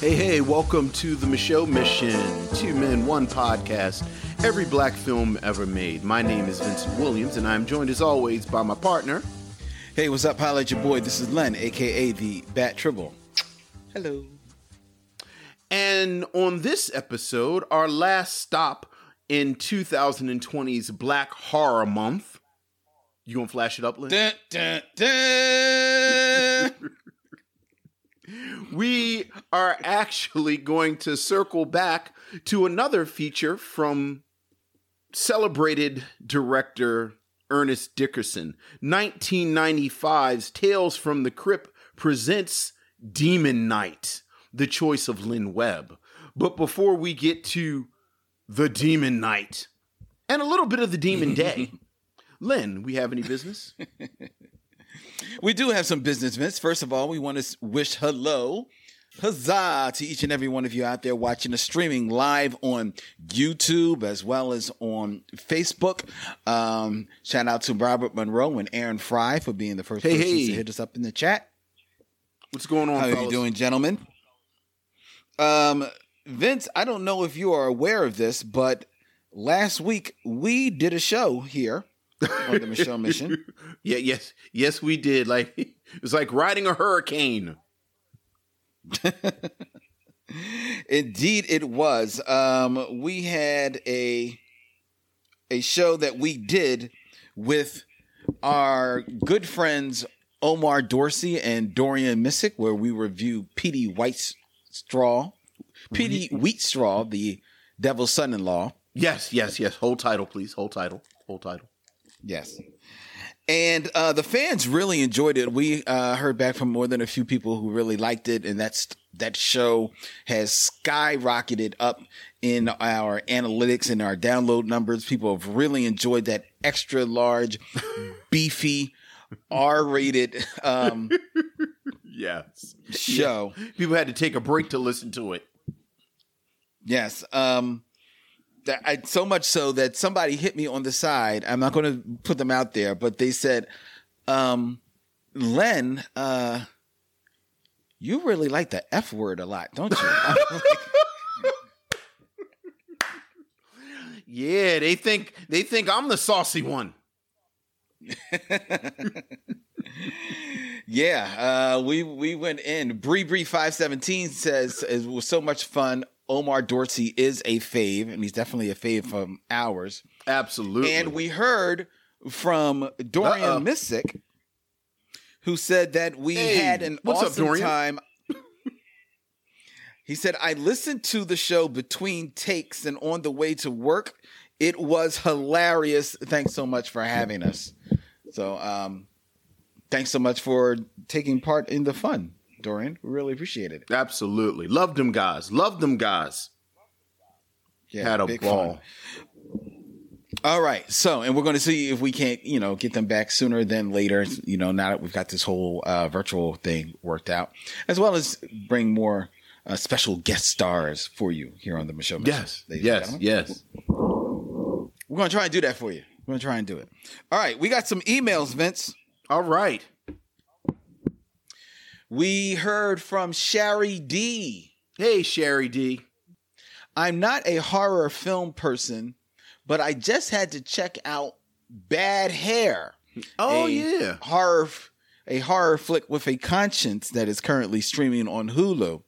Hey, hey, welcome to the Michelle Mission, Two Men, One Podcast, every black film ever made. My name is Vincent Williams, and I'm joined as always by my partner. Hey, what's up? Holla at your boy. This is Len, aka the Bat Tribble. Hello. And on this episode, our last stop in 2020's Black Horror Month. You gonna flash it up, Len? Dun, dun, dun. We are actually going to circle back to another feature from celebrated director Ernest Dickerson. 1995's Tales from the Crypt presents Demon Knight, the choice of Len Webb. But before we get to the Demon Knight and a little bit of the Demon Day, Len, we have any business? we do have some business, Vince. First of all, we want to wish hello, huzzah to each and every one of you out there watching the streaming live on YouTube as well as on Facebook. Um, shout out to Robert Monroe and Aaron Fry for being the first Hey, person hey. to hit us up in the chat. What's going on, How are you doing, gentlemen? Um, Vince, I don't know if you are aware of this, but last week we did a show here on the Michelle Mission. Yeah, yes, yes, we did. Like it was like riding a hurricane. Indeed, it was. Um, we had a a show that we did with our good friends Omar Dorsey and Dorian Missick, where we review Petey White Straw, Petey Wheat Straw, the Devil's Son-in-Law. Yes, yes, yes. Whole title, please. Whole title. Whole title. Yes. And uh, the fans really enjoyed it. We uh, heard back from more than a few people who really liked it, and that's that show has skyrocketed up in our analytics and our download numbers. People have really enjoyed that extra large, beefy, R-rated um, Yes. show. People had to take a break to listen to it. Yes. Um, that I, so much so that somebody hit me on the side. I'm not going to put them out there, but they said, um, Len, uh, you really like the F word a lot, don't you? Like, Yeah, they think they think I'm the saucy one. yeah, uh, we we went in. Bree Bree five seventeen says it was so much fun. Omar Dorsey is a fave, and he's definitely a fave from ours. Absolutely. And we heard from Dorian Uh-oh. Missick, who said that we Hey, had an what's up, awesome Dorian? time. he said, I listened to the show between takes and on the way to work. It was hilarious. Thanks so much for having us. So, um, thanks so much for taking part in the fun, Dorian. We really appreciate it. Absolutely. Loved them guys. Loved them guys. Yeah, Had a ball. fun. All right. So, and we're going to see if we can't, you know, get them back sooner than later, you know, now that we've got this whole uh, virtual thing worked out, as well as bring more uh, special guest stars for you here on the Michelle. Yes. Yes. Yes. We're going to try and do that for you. We're going to try and do it. All right. We got some emails, Vince. All right. We heard from Sherry D. Hey, Sherry D. I'm not a horror film person, but I just had to check out Bad Hair. Oh a yeah. horror a horror flick with a conscience that is currently streaming on Hulu.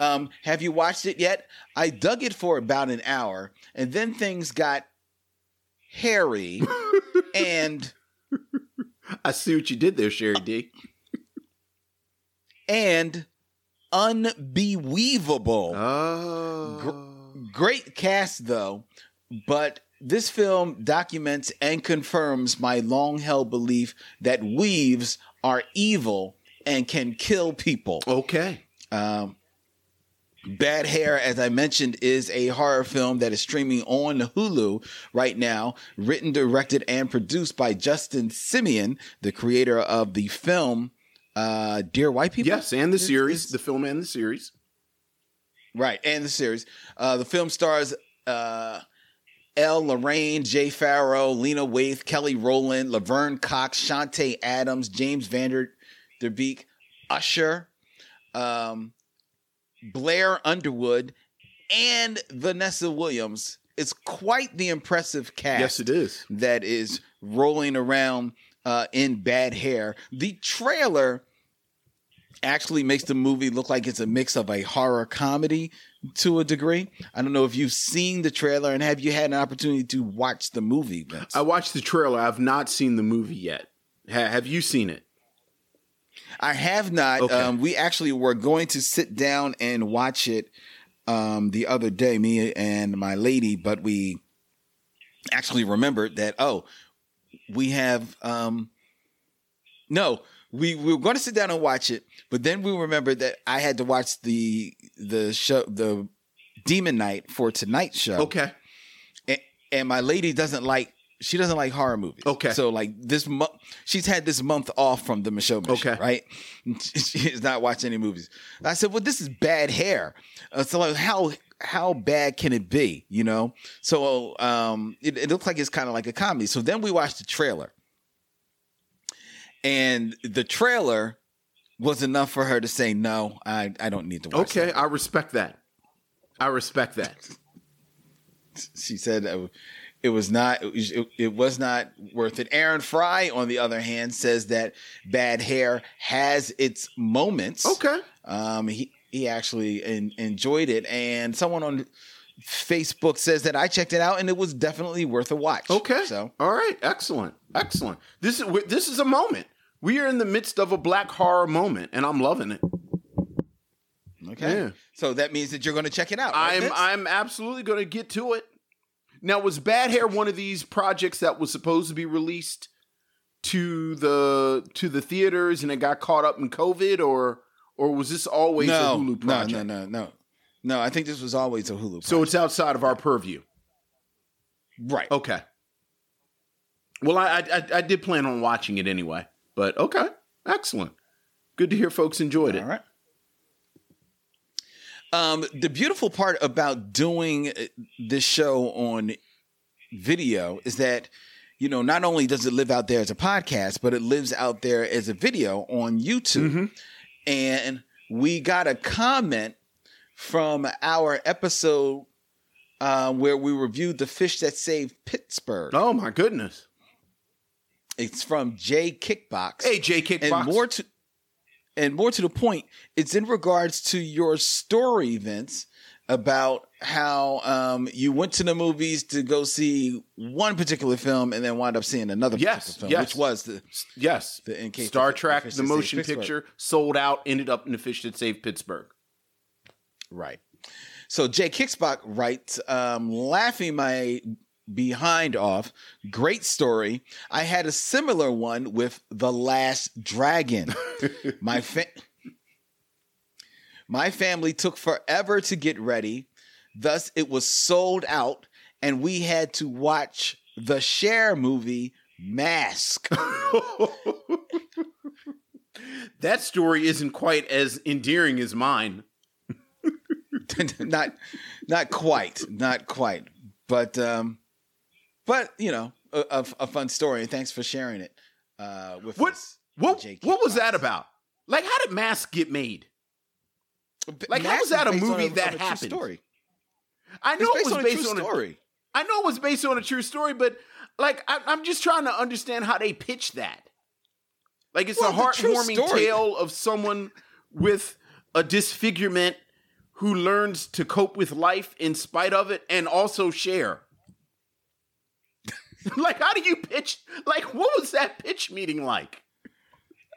Um, have you watched it yet? I dug it for about an hour, and then things got hairy and I see what you did there, Sherry D. and unbelievable. Oh. Great cast though, but this film documents and confirms my long held belief that weaves are evil and can kill people. Okay. Um, Bad Hair, as I mentioned, is a horror film that is streaming on Hulu right now, written, directed, and produced by Justin Simien, the creator of the film uh, Dear White People. Yes, and the series, is- the film and the series. Right, and the series. Uh, the film stars uh, Elle Lorraine, Jay Pharoah, Lena Waithe, Kelly Rowland, Laverne Cox, Chanté Adams, James Vander Der Beek, Usher, um, Blair Underwood, and Vanessa Williams. It's quite the impressive cast. Yes, it is. That is rolling around uh, in bad hair. The trailer actually makes the movie look like it's a mix of a horror comedy to a degree. I don't know if you've seen the trailer and have you had an opportunity to watch the movie? Vince? I watched the trailer. I've not seen the movie yet. Ha- have you seen it? I have not. Okay. Um, we actually were going to sit down and watch it um, the other day, me and my lady, but we actually remembered that, oh, we have, um, no, we, we were going to sit down and watch it, but then we remembered that I had to watch the, the show, the Demon Knight for tonight's show. Okay. And, and my lady doesn't like she doesn't like horror movies. Okay. So like this month, she's had this month off from the Michelle Okay. right? She's not watching any movies. I said, well, this is bad hair. Uh, so like, how how bad can it be? You know. So um, it, it looks like it's kind of like a comedy. So then we watched the trailer, and the trailer was enough for her to say, no, I I don't need to watch. It. Okay. that." I respect that. I respect that. she said it was not it, it was not worth it. Aaron Fry, on the other hand, says that bad hair has its moments. Okay. Um, he he actually en- enjoyed it, and someone on Facebook says that I checked it out and it was definitely worth a watch. Okay. so all right. Excellent. Excellent. This is this is a moment. We are in the midst of a black horror moment, and I'm loving it. okay, Yeah. so that means that you're going to check it out. right, I'm Vince? I'm absolutely going to get to it. Now, was Bad Hair one of these projects that was supposed to be released to the to the theaters and it got caught up in COVID, or or was this always no, a Hulu project? no, no, no, no. no. I think this was always a Hulu. So it's outside of our purview. right. Okay. Well, I, I I did plan on watching it anyway, but okay, excellent. Good to hear folks enjoyed it. All right. Um, the beautiful part about doing uh, this show on video is that, you know, not only does it live out there as a podcast, but it lives out there as a video on YouTube. Mhm. And we got a comment from our episode uh, where we reviewed the fish that saved Pittsburgh. Oh my goodness! It's from Jay Kickbox. Hey, Jay Kickbox. and more to and more to the point, it's in regards to your story, Vince, about how um, you went to the movies to go see one particular film and then wound up seeing another Yes, particular film, yes. which was the yes, the in case Star the- the Trek, Fish the motion picture, sold out, ended up in the fish that saved Pittsburgh. Right. So Jay Kicksbach writes, um, laughing my behind off. Great story. I had a similar one with The Last Dragon. my fa- my family took forever to get ready. Thus, it was sold out, and we had to watch the share movie Mask. that story isn't quite as endearing as mine. not not quite not quite but um but you know a, a, a fun story and thanks for sharing it uh with What us what Jake what was that about? Like, how did Mask get made? Like, how was that a movie that a true happened? story I know it was based on a story I know it was based on a true story, but like, I, I'm just trying to understand how they pitched that. Like, it's Well, a heartwarming tale of someone with a disfigurement who learns to cope with life in spite of it and also share. like, how do you pitch? Like, what was that pitch meeting like?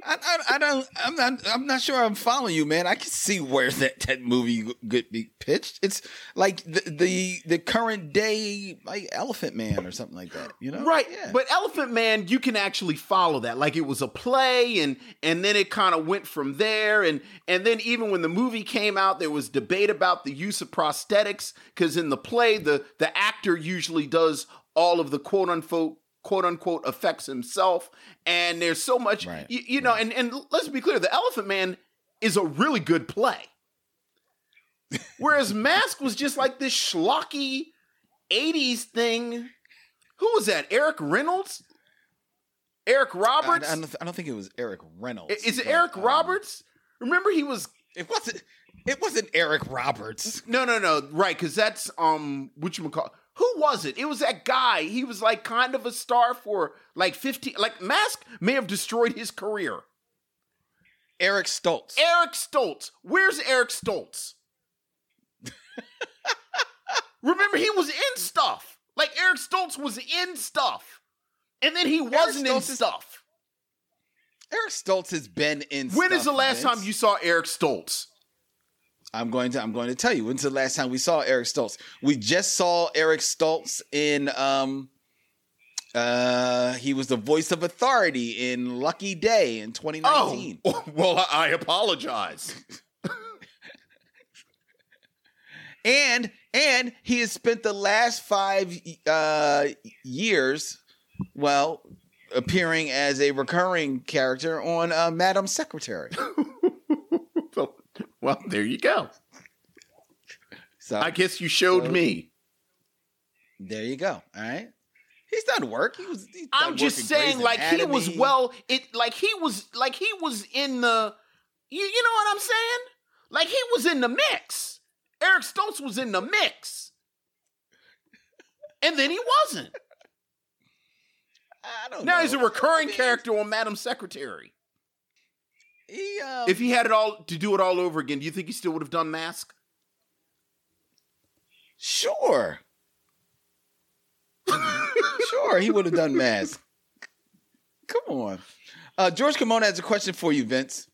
I, I, I don't I'm not I'm not sure I'm following you man I can see where that, that movie could be pitched it's like the, the the current day like Elephant Man or something like that you know Right. yeah. But Elephant Man, you can actually follow that. Like it was a play and and then it kind of went from there and and then even when the movie came out there was debate about the use of prosthetics cuz in the play the the actor usually does all of the quote unquote quote unquote effects himself and there's so much Right, you, you know and and let's be clear the Elephant Man is a really good play. Whereas Mask was just like this schlocky 80s thing. Who was that? Eric Reynolds? Eric Roberts? I, don't, I don't think it was Eric Reynolds I- Is it but, Eric um, Roberts? Remember he was It wasn't. It wasn't Eric Roberts. No, no, no. Right, because that's um, what you call. Who was it? It was that guy. He was like kind of a star for like fifteen. Like Mask may have destroyed his career. Eric Stoltz. Eric Stoltz. Where's Eric Stoltz? Remember, he was in stuff. Like Eric Stoltz was in stuff, and then he wasn't in is- stuff. Eric Stoltz has been in. When is stuff, the last Vince. time you saw Eric Stoltz? I'm going to. I'm going to tell you. When's the last time we saw Eric Stoltz? We just saw Eric Stoltz in. Um, uh, he was the voice of authority in Lucky Day in 2019. Oh, well, I apologize. and and he has spent the last five uh, years, well, appearing as a recurring character on uh, Madam Secretary. well, there you go. So I guess you showed So- me. there you go. All right. He's done work. He was. he's I'm just saying, Grey's like he was well, it like he was like he was in the, you, you know what I'm saying? Like he was in the mix. Eric Stoltz was in the mix, and then he wasn't. I don't Now know. he's a recurring character on Madam Secretary. He, um, If he had it all to do it all over again, do you think he still would have done Mask? sure, sure, he would have done Mask. Come on, uh, George Kimona has a question for you, Vince.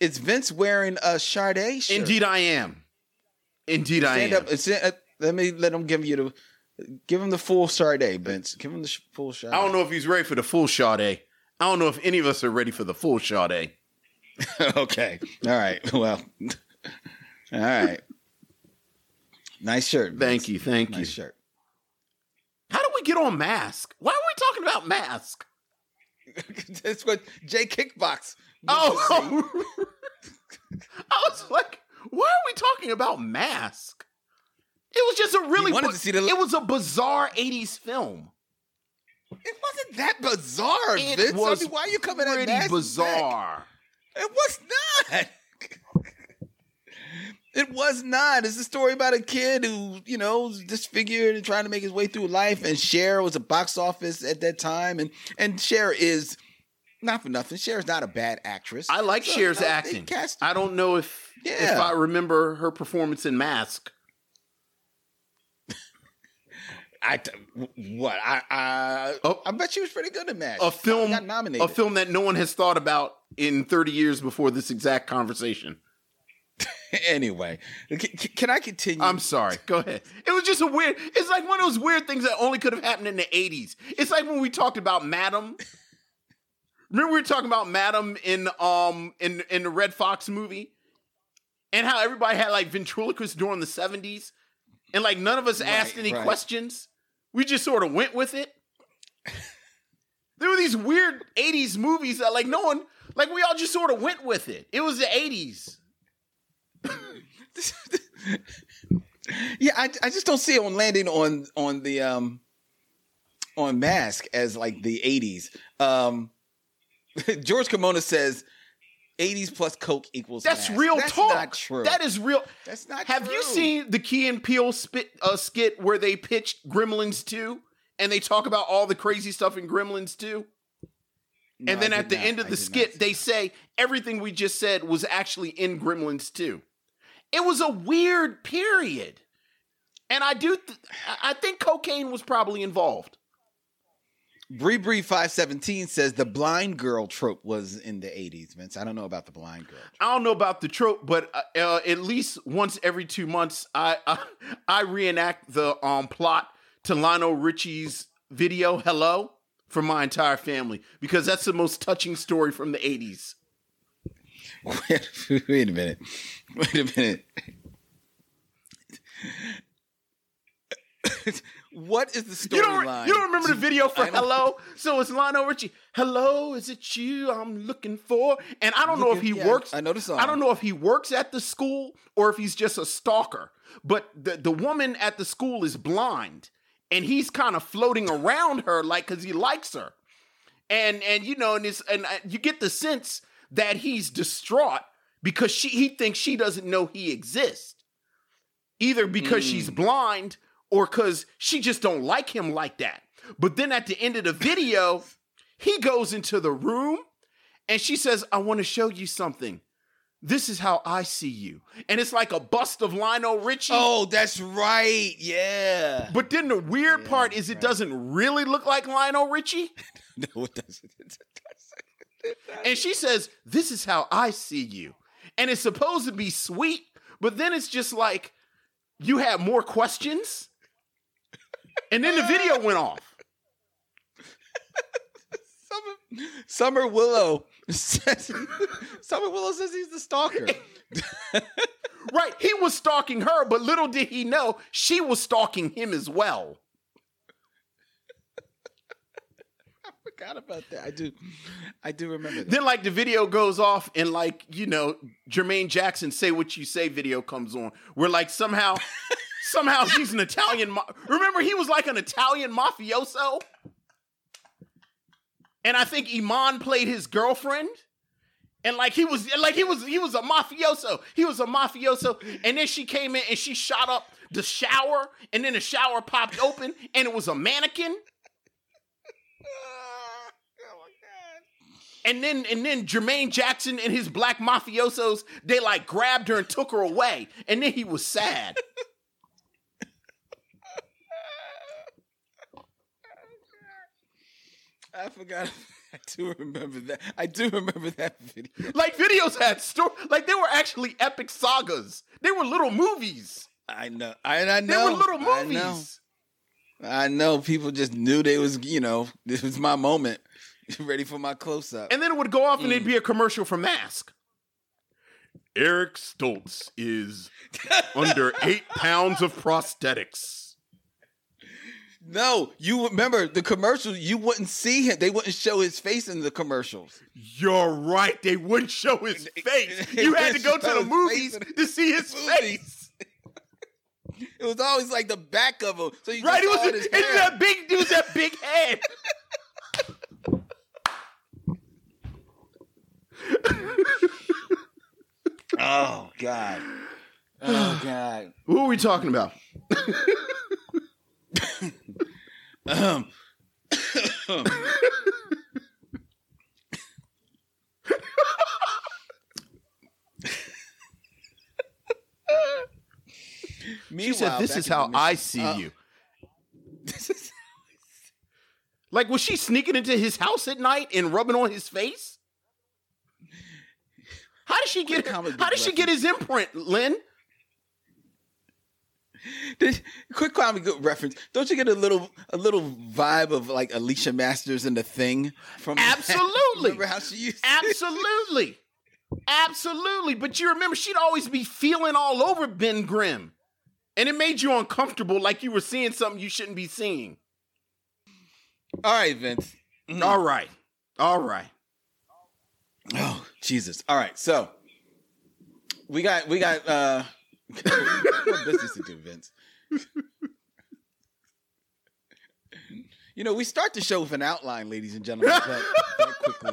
Is Vince wearing a Sade shirt? Indeed, I am. Indeed, I am. up. stand- uh, let me let him give you the give him the full Sade, Vince. Give him the sh- full Sade. I don't know if he's ready for the full Sade. I don't know if any of us are ready for the full Sade. okay. All right. Well. All right. Nice shirt. Vince. Thank you, thank you. Shirt. How do we get on Mask? Why are we talking about Mask? That's what Jay Kickbox. Oh, I was like, why are we talking about Mask? It was just a really, bu- to see the- it was a bizarre '80s film. It wasn't that bizarre, It Vince. was I mean, why are you coming at Pretty Mask's bizarre. neck? It was not. It was not. It's a story about a kid who, you know, disfigured and trying to make his way through life. And Cher was a box office at that time, and and Cher is not for nothing. Cher is not a bad actress. I like So, Cher's they acting. I don't know if yeah. if I remember her performance in Mask. I what I I Oh. I bet she was pretty good in Mask. A film, got nominated. a film that no one has thought about in 30 years before this exact conversation. anyway, can, can I continue? I'm sorry. Go ahead. It was just a weird. It's like one of those weird things that only could have happened in the 80s. It's like when we talked about Madam. Remember we were talking about Madam in um in in the Redd Foxx movie, and how everybody had like ventriloquists during the 70s, and like none of us asked Right, any right. questions. We just sort of went with it. there were these weird 80s movies that like no one like we all just sort of went with it. It was the 80s. yeah, I, I just don't see it on landing on on the um on Mask as like the '80s. Um, George Kimona says '80s plus Coke equals. That's Mask. real That's talk. Not true. That is real. That's not. True. Have true. you seen the Key and Peele spit uh, skit where they pitched Gremlins 2 and they talk about all the crazy stuff in Gremlins 2? No, and then at the not. end of the skit, see they say everything we just said was actually in Gremlins 2. It was a weird period. And I do, th- I- I think cocaine was probably involved. Bree Bree five seventeen says the blind girl trope was in the '80s. Vince, I don't know about the blind girl. I don't know about the trope, but uh, uh, at least once every two months, I, I I reenact the um plot to Lionel Richie's video "Hello" for my entire family because that's the most touching story from the '80s. Wait, wait a minute. Wait a minute. what is the You don't, storyline? you don't remember the video for "Hello"? So it's Lionel Richie. "Hello, is it you I'm looking for?" And I don't know if he Yeah, works. I know the song. I don't know if he works at the school or if he's just a stalker. But the the woman at the school is blind, and he's kind of floating around her like because he likes her, and and you know, and it's and uh, you get the sense that he's distraught because she he thinks she doesn't know he exists. Either because Mm. she's blind or because she just don't like him like that. But then at the end of the video, he goes into the room and she says, I want to show you something. This is how I see you. And it's like a bust of Lionel Richie. Oh, that's right. Yeah. But then the weird Yeah, part is it right. doesn't really look like Lionel Richie. No, it doesn't. It doesn't. And she says, This is how I see you. And it's supposed to be sweet, but then it's just like, You have more questions? And then the video went off. Summer, Summer Willow says Summer Willow says he's the stalker. Right. He was stalking her, but little did he know she was stalking him as well. I forgot about that. I do, I do remember that. Then, like, the video goes off, and, like, you know, Jermaine Jackson say what you say video comes on, where, like, somehow, somehow he's an Italian. Ma- Remember, he was like an Italian mafioso? And I think Iman played his girlfriend. And like he was like he was he was a mafioso. He was a mafioso. And then she came in and she shot up the shower, and then the shower popped open, and it was a mannequin. And then and then Jermaine Jackson and his black mafiosos, they like grabbed her and took her away. And then he was sad. I forgot. I do remember that. I do remember that video. like videos had story like they were actually epic sagas. They were little movies. I know. I, I They know. were little I movies. know. I know. People just knew they was. You know, this was my moment. Ready for my close up. And then it would go off and Mm. it'd be a commercial for Mask. Eric Stoltz is under eight pounds of prosthetics. No, you remember the commercial. You wouldn't see him. They wouldn't show his face in the commercials. You're right. They wouldn't show his face. You had to go to the movies to see his face. It was always like the back of him. So you Right? It was, saw his it was that big. It was that big head. Oh God. Oh God. Who are we talking about? Um, She said, "This is how I see Uh, you." This is Like, was she sneaking into his house at night and rubbing on his face? How did she get? How did she get his imprint, Len? Did- quick comic book reference. Don't you get a little a little vibe of like Alicia Masters in the Thing from Absolutely. Remember how she used Absolutely, absolutely. But you remember, she'd always be feeling all over Ben Grimm, and it made you uncomfortable, like you were seeing something you shouldn't be seeing. All right, Vince. Mm. All right, all right. Oh, Jesus. All right. So we got we got uh what business to do, Vince. You know, we start the show with an outline, ladies and gentlemen, that, that quickly.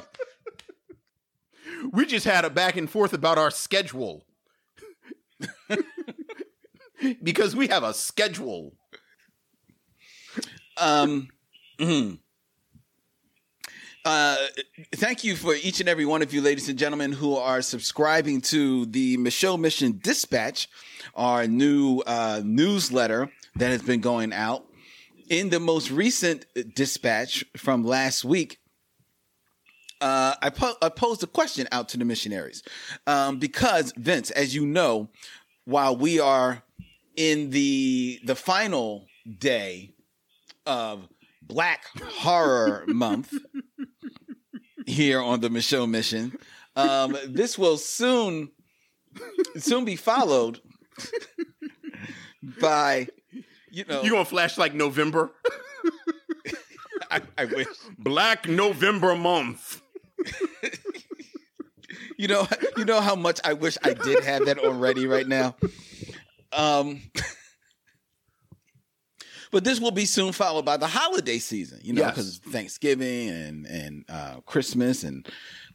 We just had a back and forth about our schedule. because we have a schedule. Um, mhm. Uh, thank you for each and every one of you, ladies and gentlemen, who are subscribing to the Michelle Mission Dispatch, our new uh, newsletter that has been going out. In the most recent dispatch from last week, uh, I, po- I posed a question out to the missionaries um, because Vince, as you know, while we are in the the final day of Black Horror Month here on the Michelle Mission. Um, this will soon soon be followed by you know You gonna flash like November? I, I wish Black November month. you know you know how much I wish I did have that already right now. Um But this will be soon followed by the holiday season, you know, Yes. because Thanksgiving and and uh, Christmas and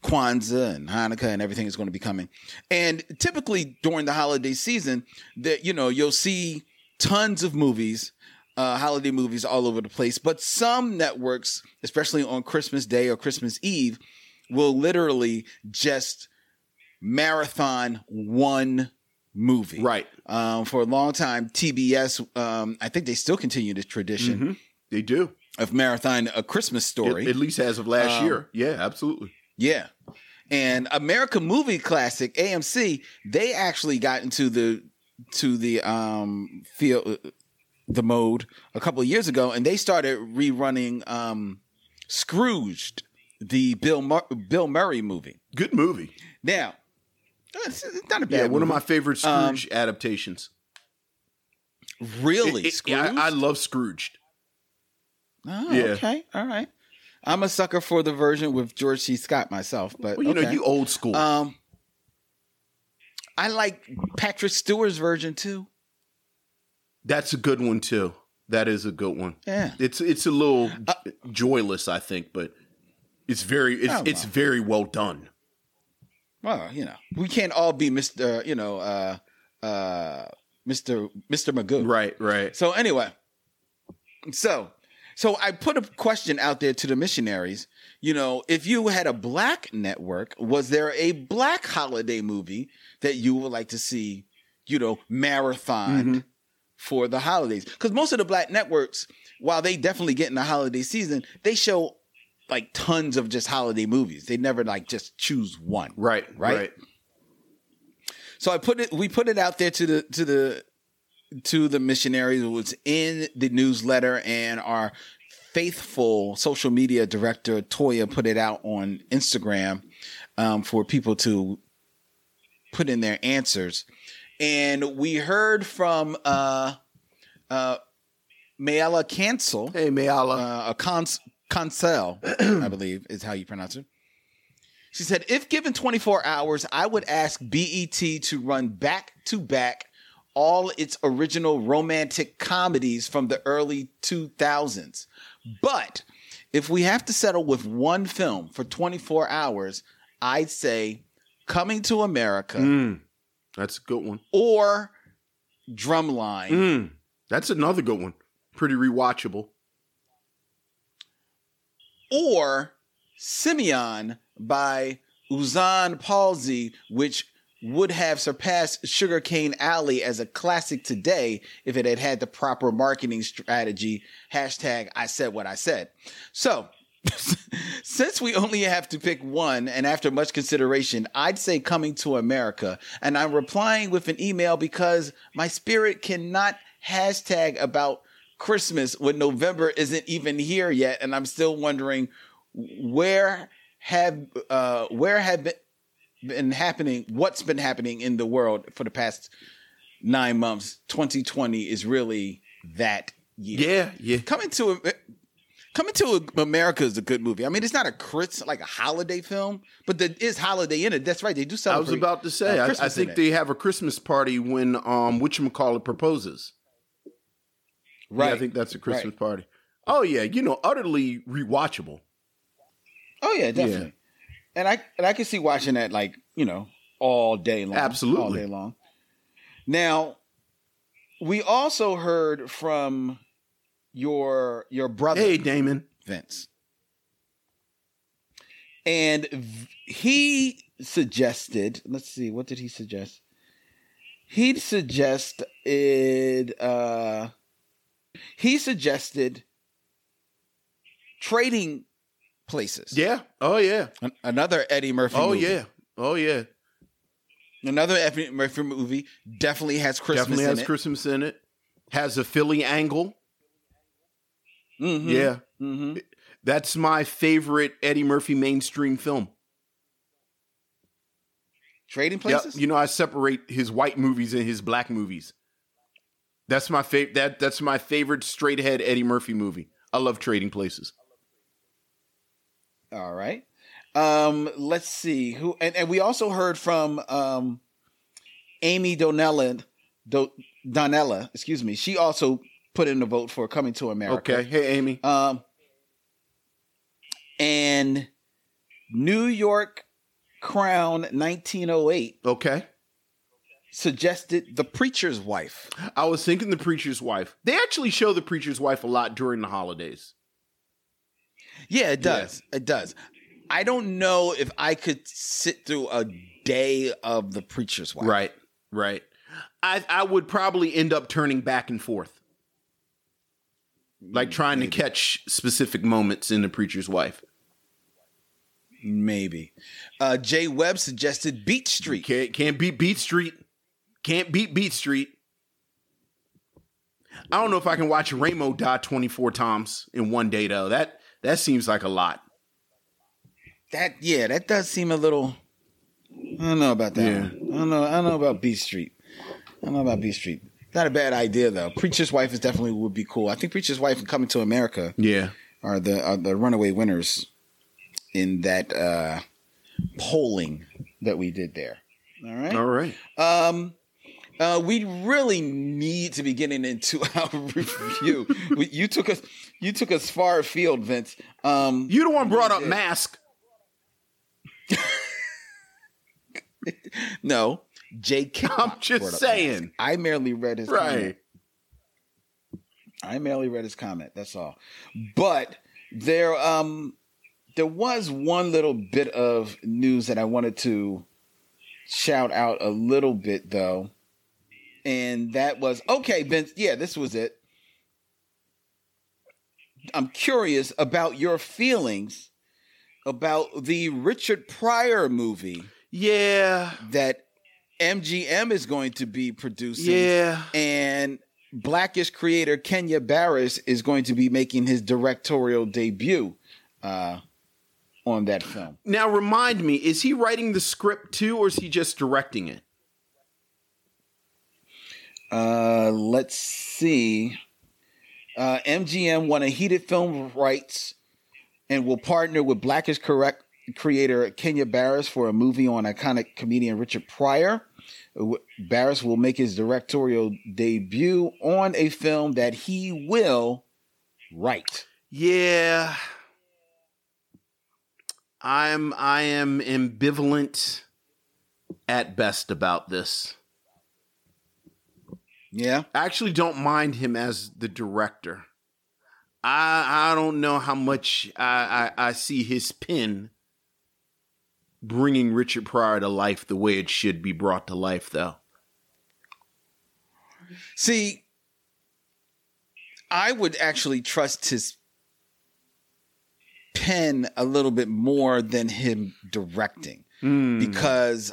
Kwanzaa and Hanukkah and everything is going to be coming. And typically during the holiday season, that you know you'll see tons of movies, uh, holiday movies all over the place. But some networks, especially on Christmas Day or Christmas Eve, will literally just marathon one movie. Right. Um, for a long time, TBS, um, I think they still continue this tradition Mhm. They do. of marathon a Christmas story. At, at least as of last Um, year. Yeah, absolutely. Yeah. And American Movie Classic AMC, they actually got into the to the um feel the mode a couple of years ago, and they started rerunning um Scrooged, the Bill Mur- Bill Murray movie. Good movie. Now, it's not a bad. Yeah, one of my favorite Um, Scrooge adaptations. really It- it-. I, I love Scrooged. oh, yeah. okay, all right. I'm a sucker for the version with George C. Scott myself, but Well, you know, you old school. Um, I like Patrick Stewart's version too. That's a good one too. That is a good one. Yeah. It's it's a little joyless, I think, but it's very it's Oh, it's very well done. Well, you know, we can't all be Mister, you know, uh, uh, Mister Mister Magoo. Right, right. So anyway, so so I put a question out there to the missionaries. You know, if you had a black network, was there a black holiday movie that you would like to see? You know, marathon Mhm. for the holidays because most of the black networks, while they definitely get in the holiday season, they show like tons of just holiday movies. They never like just choose one. Right, Right? right. So I put it. We put it out there to the to the to the missionaries. It was in the newsletter, and our faithful social media director Toya put it out on Instagram um, for people to put in their answers. And we heard from uh, uh, Mayala Cancel, Hey, Mayala. uh, a cons- Cancel, I believe is how you pronounce it. She said, if given 24 hours, I would ask BET to run back to back all its original romantic comedies from the early 2000s. But if we have to settle with one film for 24 hours, I'd say Coming to America Mm, that's a good one. or Drumline. Mm, that's another good one. Pretty rewatchable. Or Simeon by Euzhan Palcy, which would have surpassed Sugarcane Alley as a classic today if it had had the proper marketing strategy. Hashtag I said what I said. So, since we only have to pick one, and after much consideration, I'd say Coming to America. And I'm replying with an email because my spirit cannot hashtag about Christmas when November isn't even here yet, and I'm still wondering where have uh where have been, been happening what's been happening in the world for the past nine months 2020 is really that year Yeah, yeah. coming to coming to america is a good movie i mean it's not a chris like a holiday film but there is holiday in it that's right they do something. I was about to say, uh, I, I think they have a Christmas party when um whatchamacallit proposes. Right Yeah, I think that's a Christmas party. Oh yeah, you know, utterly rewatchable. oh yeah definitely and i and i can see watching that like you know all day long Absolutely. all day long now we also heard from your your brother Hey, Damon. Vince. And he suggested, let's see, what did he suggest? He suggested uh he suggested trading places. Yeah. Oh yeah. An- another Eddie Murphy Oh movie. yeah. Oh yeah. Another Eddie Murphy movie definitely has Christmas Definitely in has it. Christmas in it. Has a Philly angle. Mhm. Yeah. Mhm. That's my favorite Eddie Murphy mainstream film. Trading Yep. places? You know, I separate his white movies and his black movies. That's my favorite. That that's my favorite straight ahead Eddie Murphy movie. I love Trading Places. All right. Um, let's see who, and, and we also heard from um, Amy Donella, Do, Donella, excuse me. She also put in the vote for Coming to America. Okay. Hey, Amy. Um, and New York Crown 1908 Okay. Suggested The Preacher's Wife. I was thinking the preacher's wife. They actually show the preacher's wife a lot during the holidays. Yeah, it does. It does. I don't know if I could sit through a day of The Preacher's Wife. Right. Right. I I would probably end up turning back and forth. Like trying to catch specific moments in the preacher's wife. Maybe. Uh, Jay Webb suggested Beat Street. Can't can't beat Beat Street. Can't beat Beat Street. I don't know if I can watch Ramo die 24 times in one day though. That that seems like a lot. That yeah, that does seem a little. I don't know about that. Yeah. one. I don't know. I don't know about Beat Street. I don't know about Beat Street. Not a bad idea though. Preacher's Wife is definitely would be cool. I think Preacher's Wife and Coming to America Yeah. are the are the runaway winners in that uh polling that we did there. All right. All right. Um, uh, we really need to be getting into our review. we, you took us, you took us far afield, Vince. Um, You the one brought up Mask. no, Jay. I'm just saying. I merely read his Right. comment. I merely read his comment. That's all. But there, um, there was one little bit of news that I wanted to shout out a little bit though, and that was okay, Vince. Yeah, this was it. I'm curious about your feelings about the Richard Pryor movie Yeah. that MGM is going to be producing Yeah. and Blackish creator Kenya Barris is going to be making his directorial debut uh, on that film. Now remind me, is he writing the script too, or is he just directing it? Uh, let's see. Uh, MGM won a heated film rights and will partner with Blackish correct creator Kenya Barris for a movie on iconic comedian Richard Pryor. Barris will make his directorial debut on a film that he will write. Yeah. I'm I am ambivalent at best about this. Yeah. I actually don't mind him as the director. I I don't know how much I, I, I see his pen bringing Richard Pryor to life the way it should be brought to life, though. See, I would actually trust his pen a little bit more than him directing hmm. because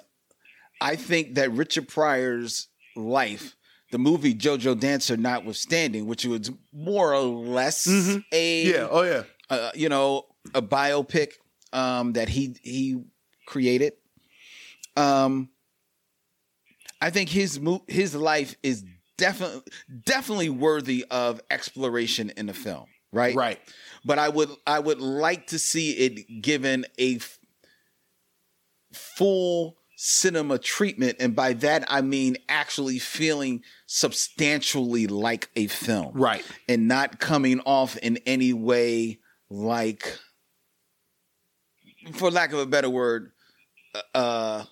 I think that Richard Pryor's life, the movie JoJo Dancer notwithstanding, which was more or less a yeah, oh yeah. uh, you know, a biopic um, that he he created. Um, I think his mo- his life is definitely definitely worthy of exploration in the film, right? Right. But I would I would like to see it given a f- full cinema treatment, and by that I mean actually feeling substantially like a film, Right. and not coming off in any way like, for lack of a better word, uh,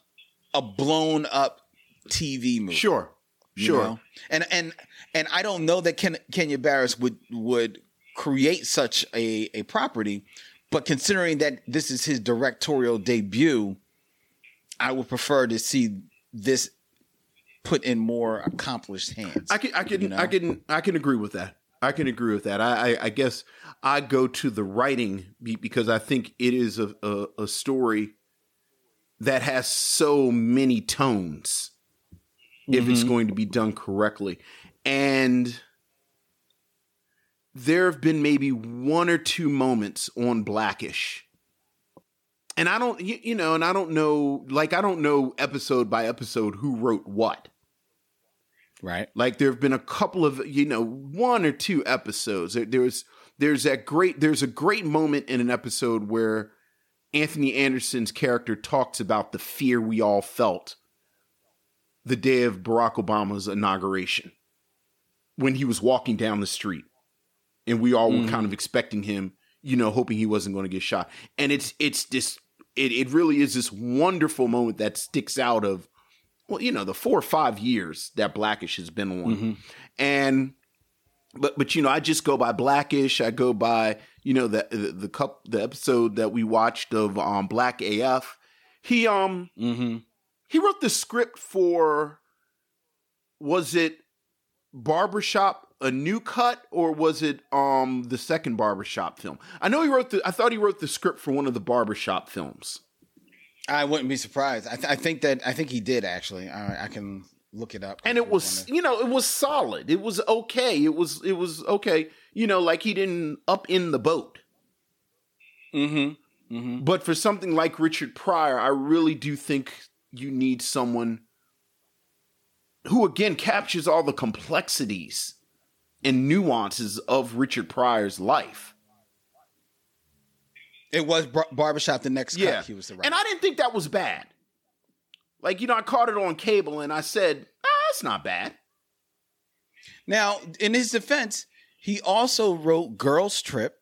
a blown up TV movie. Sure. Sure. know? And and and I don't know that Ken, Kenya Barris would would create such a a property, but considering that this is his directorial debut, I would prefer to see this put in more accomplished hands. I can I can You know? I can I can agree with that. I can agree with that. I I, I guess I go to the writing because I think it is a, a a story that has so many tones if it's Mhm. going to be done correctly. And there have been maybe one or two moments on Blackish. And I don't you, you know, and I don't know like I don't know episode by episode who wrote what. right. Like there have been a couple of you know one or two episodes. There, there's there's that great there's a great moment in an episode where Anthony Anderson's character talks about the fear we all felt the day of Barack Obama's inauguration. when he was walking down the street, and we all were kind mm. of expecting him, you know, hoping he wasn't going to get shot. And it's it's this it it really is this wonderful moment that sticks out of well, you know, the four or five years that Blackish has been on, and but but you know, I just go by Blackish. I go by you know the the the, cup, the episode that we watched of um Black AF. He um Mm-hmm. he wrote the script for was it barbershop a new cut or was it um the second barbershop film i know he wrote the i thought he wrote the script for one of the barbershop films I wouldn't be surprised. I, th- I think that I think he did actually. I, I can look it up. and it was you know it was solid it was okay it was it was okay you know like he didn't up in the boat Mm-hmm. Mm-hmm. but for something like richard pryor i really do think you need someone who again captures all the complexities and nuances of richard pryor's life It was bar- barbershop. The next yeah cut, he was the right. and i didn't think that was bad like you know i caught it on cable and i said ah, that's not bad now, in his defense, he also wrote "Girls Trip."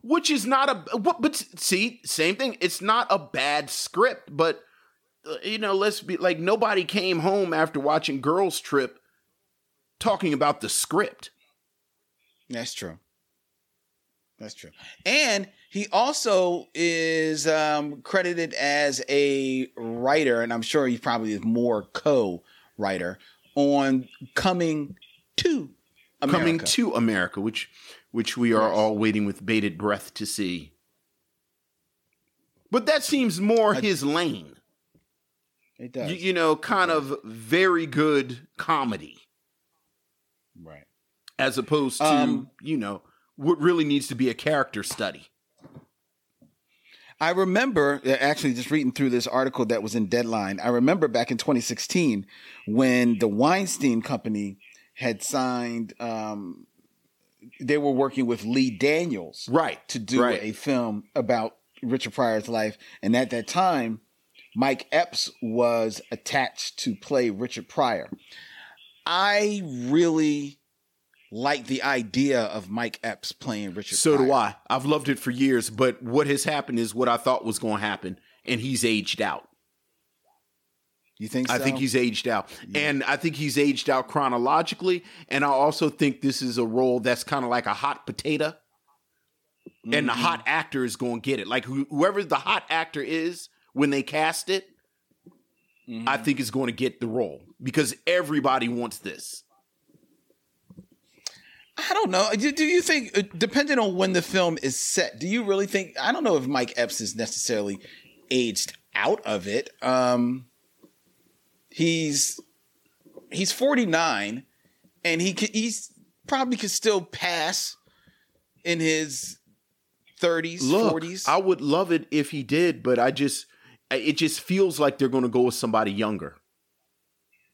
which is not a what but see same thing it's not a bad script but uh, you know let's be like nobody came home after watching girls trip talking about the script That's true. That's true. And he also is um, credited as a writer, and I'm sure he probably is more co-writer on Coming to America. coming to america which which we are all waiting with bated breath to see but that seems more his lane It does. you, you know kind of very good comedy right. As opposed to Um, you know what really needs to be a character study I remember uh, actually just reading through this article that was in Deadline. I remember back in 2016 when the Weinstein Company had signed, um, they were working with Lee Daniels right to do right. a film about Richard Pryor's life. And at that time, Mike Epps was attached to play Richard Pryor. I really like the idea of Mike Epps playing Richard So Pryor. do I. I've loved it for years, but what has happened is what I thought was going to happen, and he's aged out. You think so? I think he's aged out, and I think he's aged out chronologically, and I also think this is a role that's kind of like a hot potato, and the Mm-hmm. hot actor is going to get it. Like who, whoever the hot actor is when they cast it, Mm-hmm. I think is going to get the role because everybody wants this. I don't know. Do, do you think, uh, depending on when the film is set, do you really think? I don't know if Mike Epps is necessarily aged out of it. Um, he's he's forty nine, and he could, he's probably could still pass in his thirties, forties. I would love it if he did, but I just, it just feels like they're going to go with somebody younger.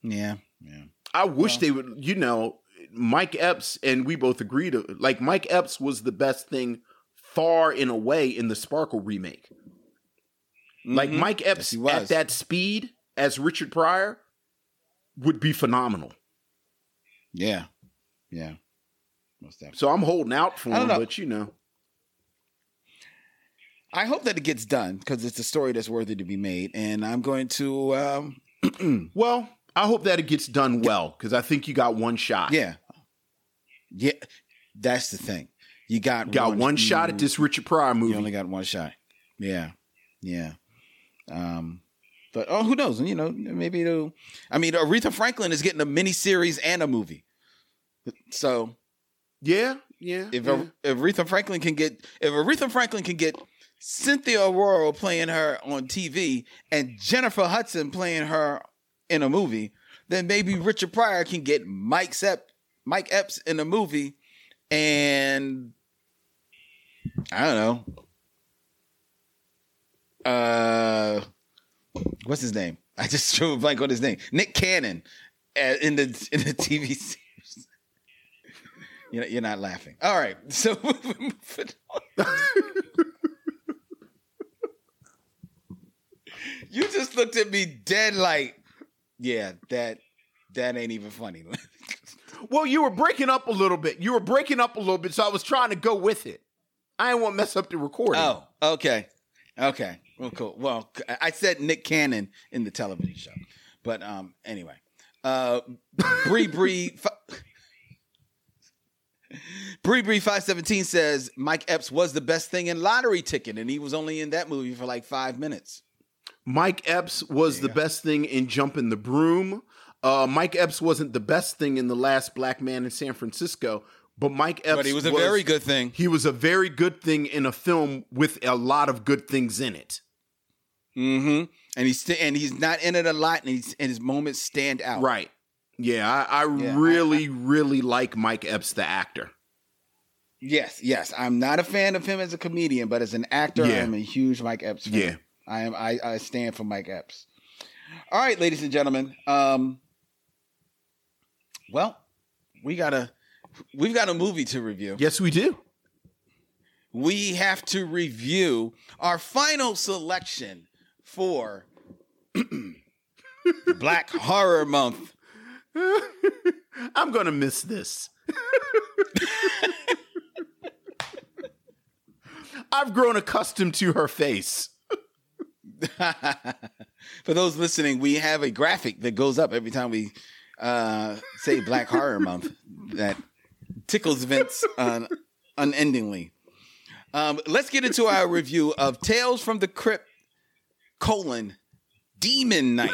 Yeah, yeah. I wish Well. they would, you know, Mike Epps, and we both agreed, to, like, Mike Epps was the best thing far and away in the Sparkle remake. Like, Mhm. Mike Epps he at that speed as Richard Pryor would be phenomenal. Yeah, yeah. Most definitely. So I'm holding out for him, know. but you know. I hope that it gets done because it's a story that's worthy to be made, and I'm going to. Um, Well, I hope that it gets done well because I think you got one shot. Yeah. Yeah. That's the thing. You got Got one, shot at this Richard Pryor movie. You only got one shot. Yeah. Yeah. Um but oh who knows? You know, maybe it'll I mean Aretha Franklin is getting a mini series and a movie. So yeah, yeah. if, yeah. if Aretha Franklin can get if Aretha Franklin can get Cynthia Erivo playing her on TV and Jennifer Hudson playing her in a movie, then maybe Richard Pryor can get Mike Sepp, Mike Epps in a movie, and I don't know. Uh, what's his name? I just drew a blank on his name. Nick Cannon uh, in the in the TV series. You're, you're not laughing. All right, so you just looked at me dead like, yeah, that that ain't even funny. Well, you were breaking up a little bit. You were breaking up a little bit, so I was trying to go with it. I didn't want to mess up the recording. Oh, okay. Okay. Well, cool. Well, I said Nick Cannon in the television show. But um anyway. Uh Bree Bree Bree Bree 517 says Mike Epps was the best thing in lottery ticket, and he was only in that movie for like five minutes. Mike Epps was the best thing in Jumping the Broom. Uh, Mike Epps wasn't the best thing in The Last Black Man in San Francisco, but Mike Epps But he was a very good thing. He was a very good thing in a film with a lot of good things in it. Mm-hmm. And he's st- and he's not in it a lot, and he's and his moments stand out. Right. Yeah, I, I Yeah, really, really like Mike Epps, the actor. Yes, yes. I'm not a fan of him as a comedian, but as an actor, Yeah. I'm a huge Mike Epps fan. Yeah. I am I, I stand for Mike Epps. All right, ladies and gentlemen. Um well, we got a we've got a movie to review. Yes, we do. We have to review our final selection for Black Horror Month. I'm going to miss this. I've grown accustomed to her face. For those listening, we have a graphic that goes up every time we uh, say Black Horror Month that tickles Vince uh, unendingly. Um, let's get into our review of Tales from the Crypt: colon Demon Knight.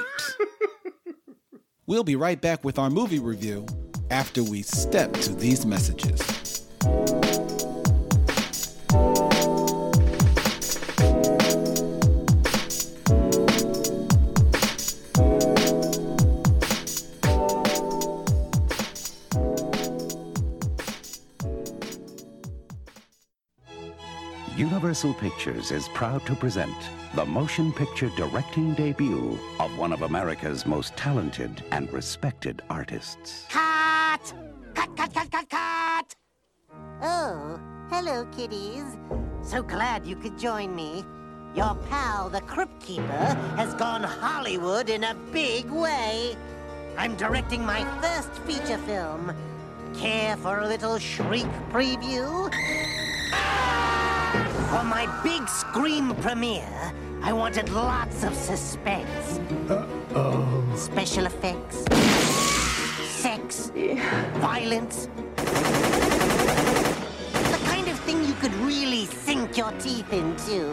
we'll be right back with our movie review after we step to these messages. Universal Pictures is proud to present the motion picture directing debut of one of America's most talented and respected artists. Cut! Cut, cut, cut, cut, cut! Oh, hello, kiddies. So glad you could join me. Your pal, the Crypt Keeper, has gone Hollywood in a big way. I'm directing my first feature film. Care for a little shriek preview? For my big scream premiere, I wanted lots of suspense. Uh-oh. Special effects, sex, violence. The kind of thing you could really sink your teeth into.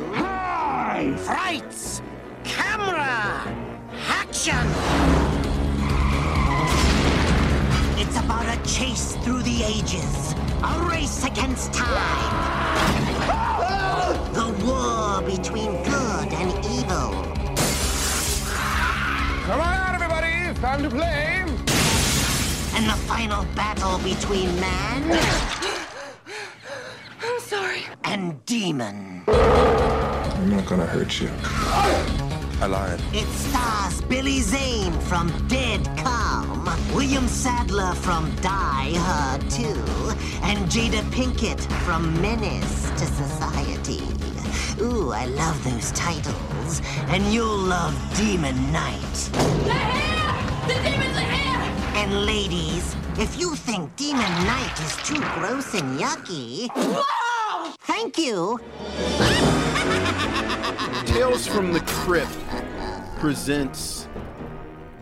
Frights! Camera! Action! It's about a chase through the ages, a race against time. The war between good and evil. Come on out, everybody! It's time to play! And the final battle between man I'm sorry. and demon. I'm not gonna hurt you. I lied. It stars Billy Zane from Dead Calm, William Sadler from Die Hard 2, and Jada Pinkett from Menace to Society. Ooh, I love those titles. And you'll love Demon Knight. They're here! The demons are here! And ladies, if you think Demon Knight is too gross and yucky, Whoa! thank you. Tales from the Crypt presents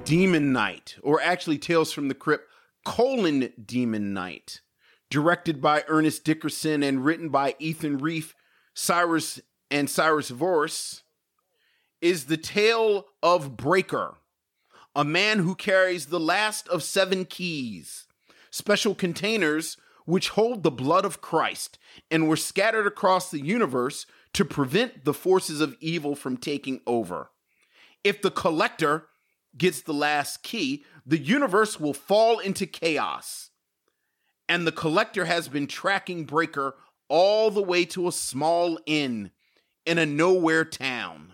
Demon Knight, or actually Tales from the Crypt colon Demon Knight, directed by Ernest Dickerson and written by Ethan Reiff, Cyrus and Cyrus Voris, is the tale of Breaker, a man who carries the last of seven keys, special containers which hold the blood of Christ and were scattered across the universe to prevent the forces of evil from taking over. If the collector gets the last key, the universe will fall into chaos. And the collector has been tracking Breaker all the way to a small inn in a nowhere town.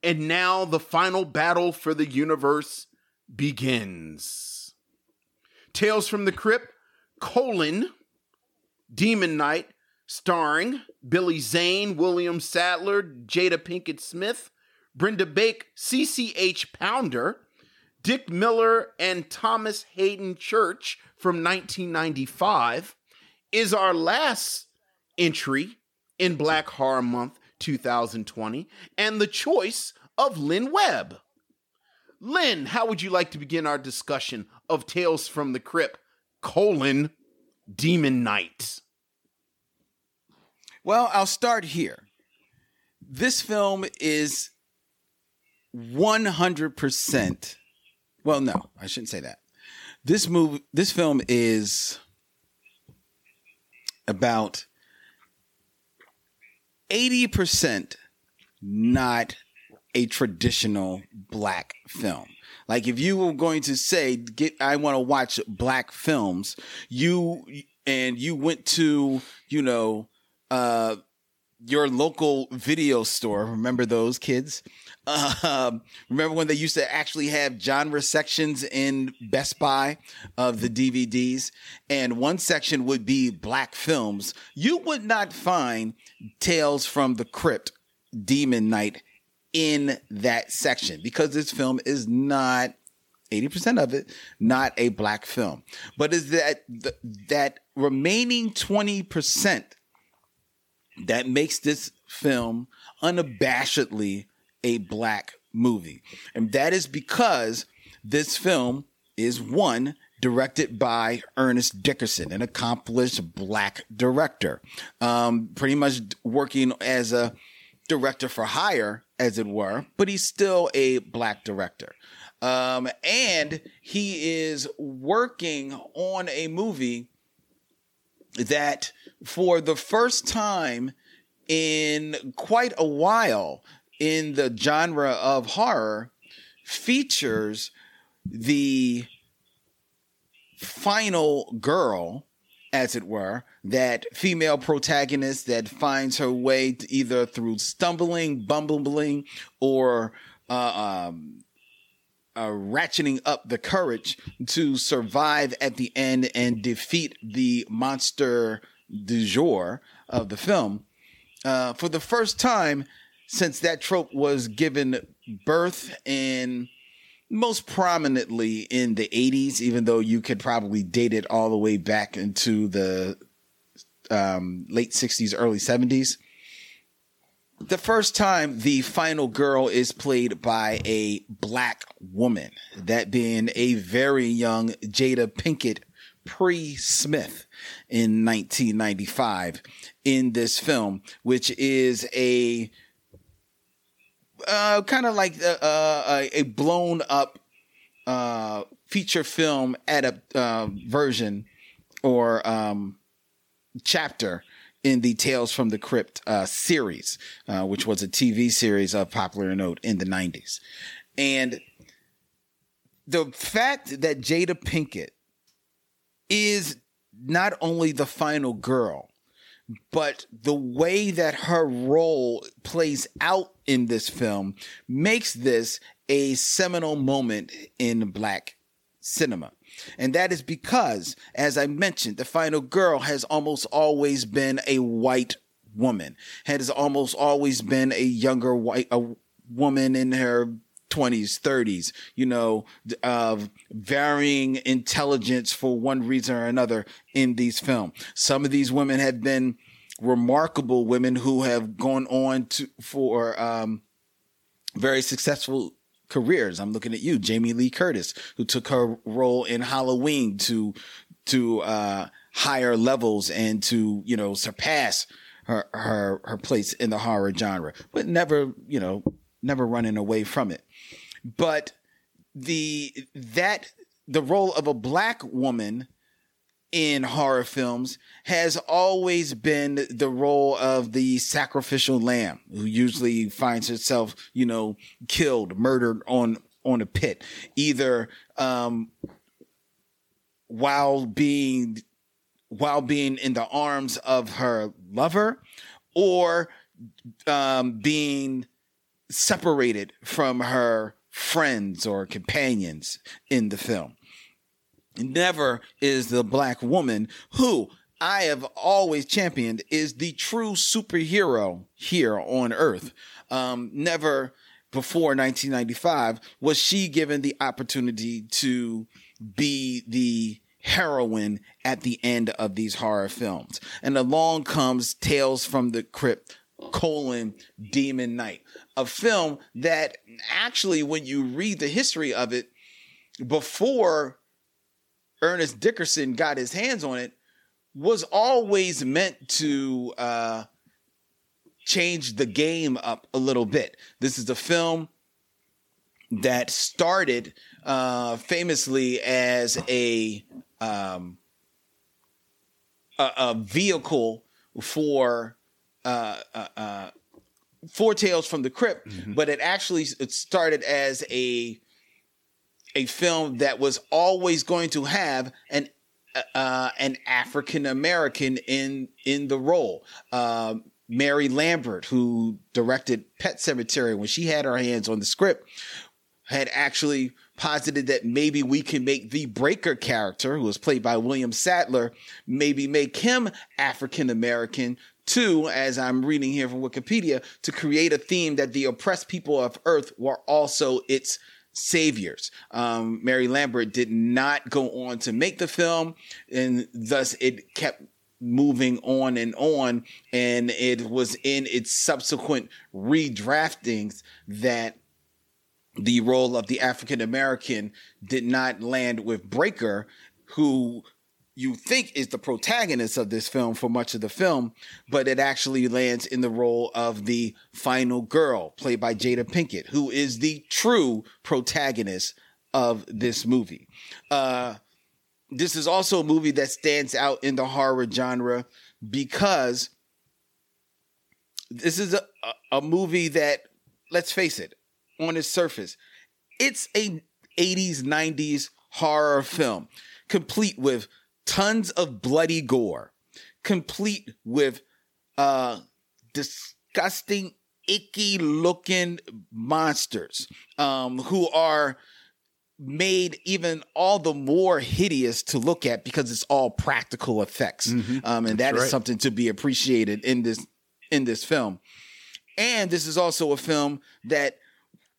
And now the final battle for the universe begins. Tales from the Crypt, colon, Demon Knight, starring Billy Zane, William Sadler, Jada Pinkett Smith, Brenda Bakke, CCH Pounder, Dick Miller and Thomas Haden Church from 1995 is our last entry in Black Horror Month 2020 and the choice of Len Webb. Len, how would you like to begin our discussion of Tales from the Crypt, colon, Demon Knight? Well, I'll start here. This film is 100% well, no, I shouldn't say that. This movie this film is about 80% not a traditional black film. Like if you were going to say get I want to watch black films, you and you went to, you know, uh your local video store. Remember those kids? Um, remember when they used to actually have genre sections in Best Buy of the DVDs, and one section would be black films. You would not find Tales from the Crypt, Demon Knight in that section because this film is not 80% of it not a black film but is that that remaining 20% that makes this film unabashedly a black movie. And that is because this film is one directed by Ernest Dickerson, an accomplished black director, um, pretty much working as a director for hire, as it were, but he's still a black director. Um, and he is working on a movie that for the first time in quite a while in the genre of horror features the final girl as it were that female protagonist that finds her way either through stumbling bumbling or uh, um, uh, ratcheting up the courage to survive at the end and defeat the monster du jour of the film. Uh, for the first time since that trope was given birth in most prominently in the 80s, even though you could probably date it all the way back into the um, late 60s, early 70s the first time the final girl is played by a black woman, that being a very young Jada Pinkett pre Smith in 1995 in this film, which is a uh, kind of like a, a, a, blown up uh, feature film adapt uh, version or um, chapter in the Tales from the Crypt uh, series, uh, which was a TV series of popular note in the 90s. And the fact that Jada Pinkett is not only the final girl, but the way that her role plays out in this film makes this a seminal moment in black cinema. And that is because, as I mentioned, the final girl has almost always been a white woman, has almost always been a younger white a woman in her 20s, 30s, you know, of varying intelligence for one reason or another in these films. Some of these women have been remarkable women who have gone on to for um, very successful careers. I'm looking at you, Jamie Lee Curtis, who took her role in Halloween to to uh, higher levels and to you know surpass her her her place in the horror genre, but never you know never running away from it. But the that the role of a black woman in horror films has always been the role of the sacrificial lamb who usually finds herself, you know, killed, murdered on on a pit, either um, while being while being in the arms of her lover or um, being separated from her friends or companions in the film never is the black woman who I have always championed is the true superhero here on earth. Um, never before 1995 was she given the opportunity to be the heroine at the end of these horror films. And along comes Tales from the Crypt colon Demon Knight, a film that actually, when you read the history of it, before Ernest Dickerson got his hands on it, was always meant to uh, change the game up a little bit. This is a film that started uh, famously as a, um, a a vehicle for uh, uh, uh, for Tales from the Crypt, but it actually it started as a a film that was always going to have an uh, an African American in in the role. Um, Mary Lambert, who directed Pet Sematary, when she had her hands on the script, had actually posited that maybe we can make the Breaker character, who was played by William Sadler, maybe make him African American too, as I'm reading here from Wikipedia, to create a theme that the oppressed people of Earth were also its saviors. Um, Mary Lambert did not go on to make the film, and thus it kept moving on and on. And it was in its subsequent redraftings that the role of the African American did not land with Breaker, who you think is the protagonist of this film for much of the film, but it actually lands in the role of the final girl, played by Jada Pinkett, who is the true protagonist of this movie. Uh, this is also a movie that stands out in the horror genre because this is a, a, movie that, let's face it, on its surface, it's a 80s, 90s horror film, complete with tons of bloody gore, complete with uh disgusting, icky looking monsters um who are made even all the more hideous to look at because it's all practical effects. Um, and that is right. something to be appreciated in this in this film. And this is also a film that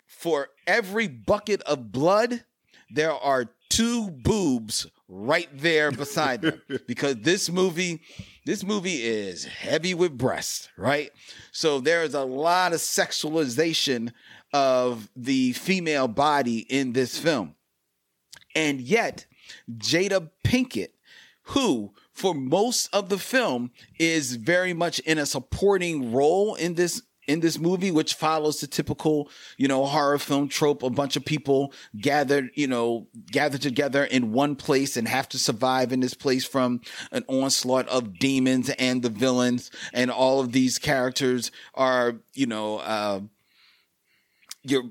for every bucket of blood, there are two boobs right there beside them. Because this movie this movie is heavy with breasts right? So there's a lot of sexualization of the female body in this film. And yet jada pinkett who for most of the film is very much in a supporting role in this in this movie which follows the typical you know horror film trope a bunch of people gathered you know gathered together in one place and have to survive in this place from an onslaught of demons and the villains and all of these characters are you know uh your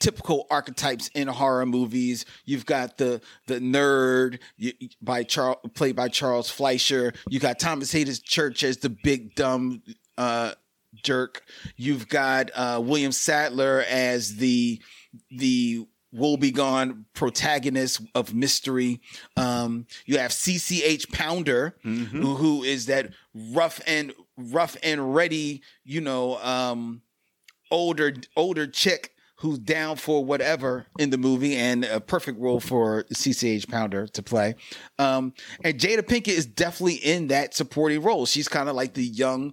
typical archetypes in horror movies. You've got the the nerd you, by Charles, played by Charles Fleischer. You got Thomas Haden Church as the big dumb uh, jerk. You've got uh, William Sadler as the the woebegone protagonist of mystery. Um, you have CCH Pounder, who, who is that rough and rough and ready, you know, um, older older chick who's down for whatever in the movie and a perfect role for CCH Pounder to play. Um, and Jada Pinkett is definitely in that supporting role. She's kind of like the young,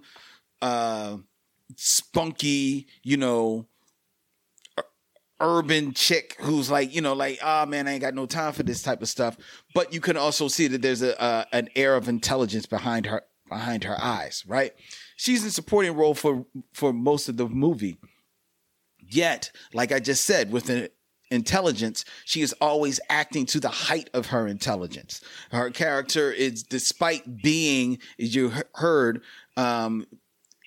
uh, spunky, you know, urban chick who's like, you know, like, ah, man, I ain't got no time for this type of stuff. But you can also see that there's a, an air of intelligence behind her, behind her eyes, right? She's in supporting role for, for most of the movie. Yet, like I just said, with an intelligence, she is always acting to the height of her intelligence. Her character is, despite being, as you heard, um,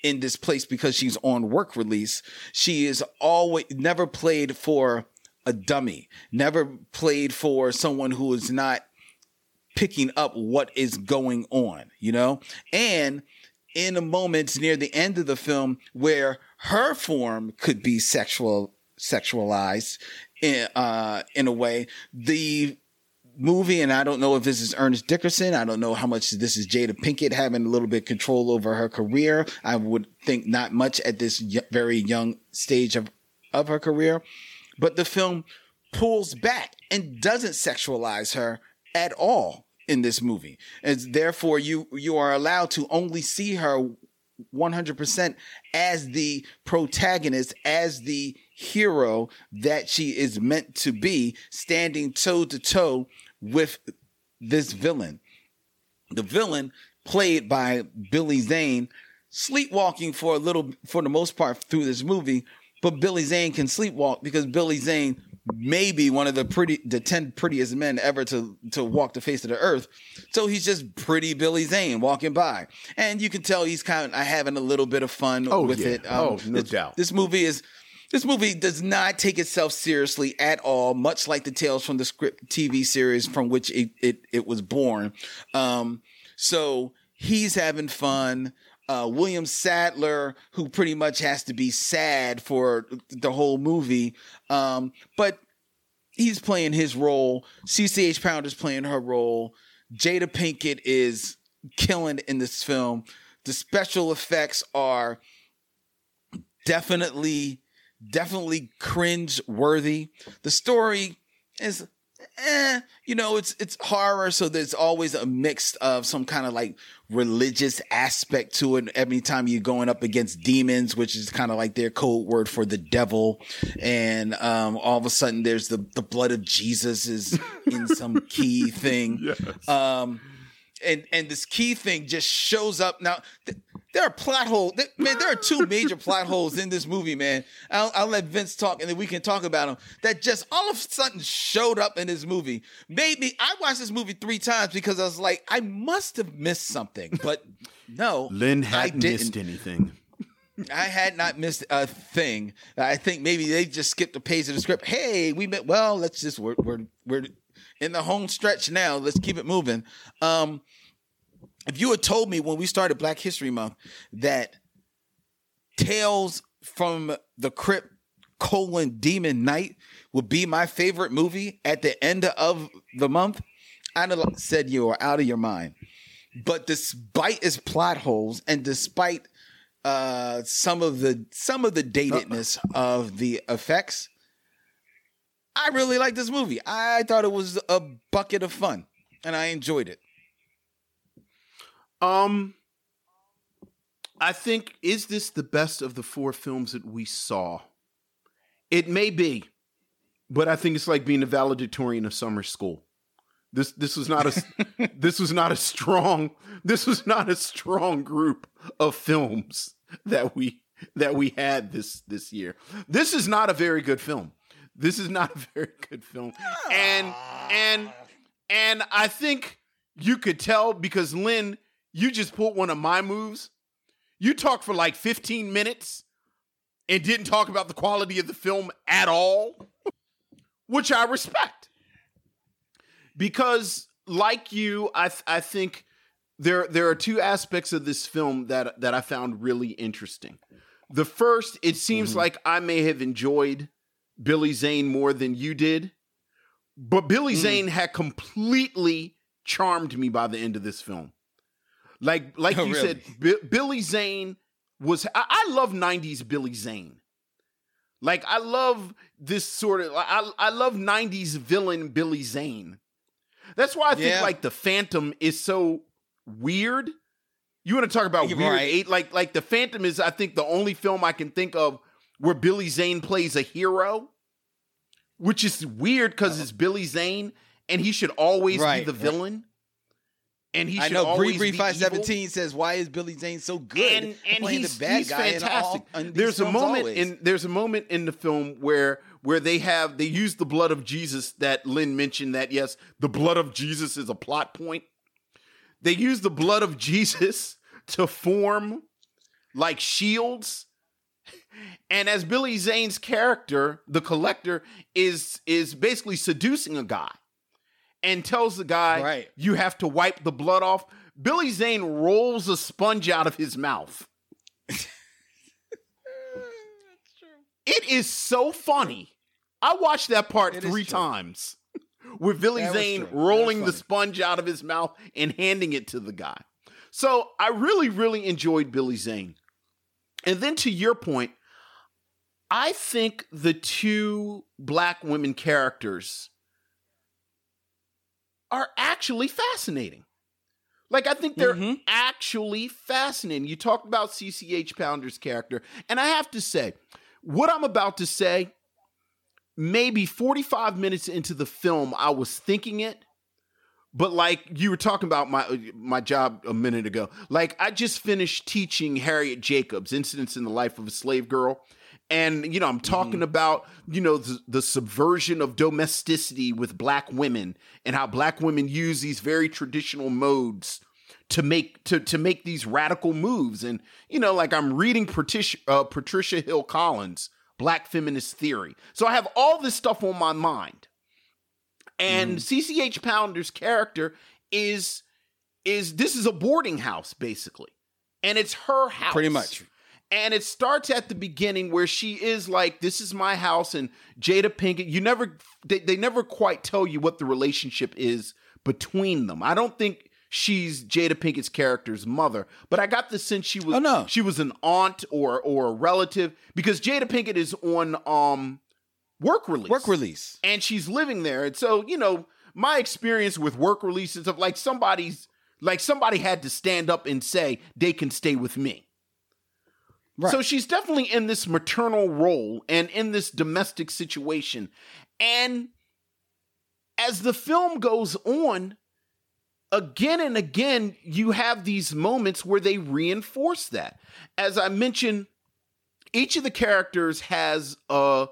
in this place because she's on work release, she is always never played for a dummy, never played for someone who is not picking up what is going on, you know? And in a moment near the end of the film where her form could be sexual sexualized in uh in a way the movie and I don't know if this is Ernest Dickerson. I don't know how much this is Jada Pinkett having a little bit control over her career. I would think not much at this very young stage of of her career, but the film pulls back and doesn't sexualize her at all in this movie. And therefore you you are allowed to only see her 100% as the protagonist, as the hero that she is meant to be, standing toe to toe with this villain. The villain, played by Billy Zane, sleepwalking for a little, for the most part, through this movie. But Billy Zane can sleepwalk because Billy Zane may be one of the pretty, the ten prettiest men ever to to walk the face of the earth. So he's just pretty Billy Zane walking by, and you can tell he's kind of having a little bit of fun Oh, with yeah. it. Um, Oh, no this- doubt. This movie is this movie does not take itself seriously at all, much like the Tales from the Crypt TV series from which it it, it was born. Um, so he's having fun. Uh, William Sadler, who pretty much has to be sad for the whole movie, um, but he's playing his role. CCH Pound is playing her role. Jada Pinkett is killing in this film. The special effects are definitely definitely cringe worthy. The story is eh, you know, it's it's horror, so there's always a mix of some kind of like religious aspect to it. Every time you're going up against demons, which is kind of like their code word for the devil, and um, all of a sudden there's the the blood of Jesus is in some key thing. Um, and and this key thing just shows up now. Th- there are plot holes. Man, there are two major plot holes in this movie, man. I'll, I'll let Vince talk, and then we can talk about them. That just all of a sudden showed up in this movie. Made me. I watched this movie three times because I was like, I must have missed something, but no, Len I hadn't didn't. missed anything. I had not missed a thing. I think maybe they just skipped a page of the script. Hey, we met. Well, let's just we're we're we're in the home stretch now. Let's keep it moving. Um, if you had told me when we started Black History Month that Tales from the Crypt colon Demon Knight would be my favorite movie at the end of the month, I'd have said you are out of your mind. But despite its plot holes and despite uh, some of the some of the datedness of the effects, I really like this movie. I thought it was a bucket of fun, and I enjoyed it. Um, I think is this the best of the four films that we saw? It may be, but I think it's like being a valedictorian of summer school. This this was not a this was not a strong this was not a strong group of films that we that we had this this year. This is not a very good film. This is not a very good film. And and and I think you could tell because Len, you just pulled one of my moves. You talked for like 15 minutes and didn't talk about the quality of the film at all, which I respect. Because like you, I th- I think there there are two aspects of this film that that I found really interesting. The first, it seems mm-hmm. like I may have enjoyed Billy Zane more than you did, but Billy mm. Zane had completely charmed me by the end of this film. Like like Oh, you really? said, Bi- Billy Zane was I, I love 90s Billy Zane. Like I love this sort of I I love 90s villain Billy Zane. That's why I think Yeah. like the Phantom is so weird. You want to talk about You're weird right. eight? Like like the Phantom is I think the only film I can think of where Billy Zane plays a hero, which is weird because uh-huh. it's Billy Zane and he should always Right, be the villain. And he I should know always Bree Bree be five evil. says, "Why is Billy Zane so good?" And and playing he's, the bad he's guy in fantastic. all- in there's a moment always. in there's a moment in the film where where they have they use the blood of Jesus that Len mentioned that yes the blood of Jesus is a plot point. They use the blood of Jesus to form like shields. And as Billy Zane's character, the collector, is is basically seducing a guy and tells the guy, Right. you have to wipe the blood off. Billy Zane rolls a sponge out of his mouth. it is so funny. I watched that part It three times with Billy That Zane true. That was rolling the sponge out of his mouth and handing it to the guy. So I really, really enjoyed Billy Zane. And then to your point, I think the two black women characters are actually fascinating. Like I think they're Mhm. actually fascinating. You talked about CCH Pounder's character, and I have to say, what I'm about to say, maybe 45 minutes into the film, I was thinking it, but like you were talking about my my job a minute ago. Like I just finished teaching Harriet Jacobs, Incidents in the Life of a Slave Girl. And you know, I'm talking about you know the, the subversion of domesticity with black women and how black women use these very traditional modes to make to to make these radical moves. And you know, like I'm reading Patricia, uh, Patricia Hill Collins, Black Feminist Theory. So I have all this stuff on my mind. And CCH Pounder's character is is this is a boarding house basically. And it's her house. Pretty much. And it starts at the beginning where she is like, "This is my house," and Jada Pinkett. You never, they, they never quite tell you what the relationship is between them. I don't think she's Jada Pinkett's character's mother, but I got the sense she was. Oh, no. she was an aunt or or a relative because Jada Pinkett is on um work release. Work release. and she's living there. And so, you know, my experience with work releases of like somebody's like somebody had to stand up and say they can stay with me. Right. So she's definitely in this maternal role and in this domestic situation. And as the film goes on, again and again, you have these moments where they reinforce that. As I mentioned, each of the characters has a,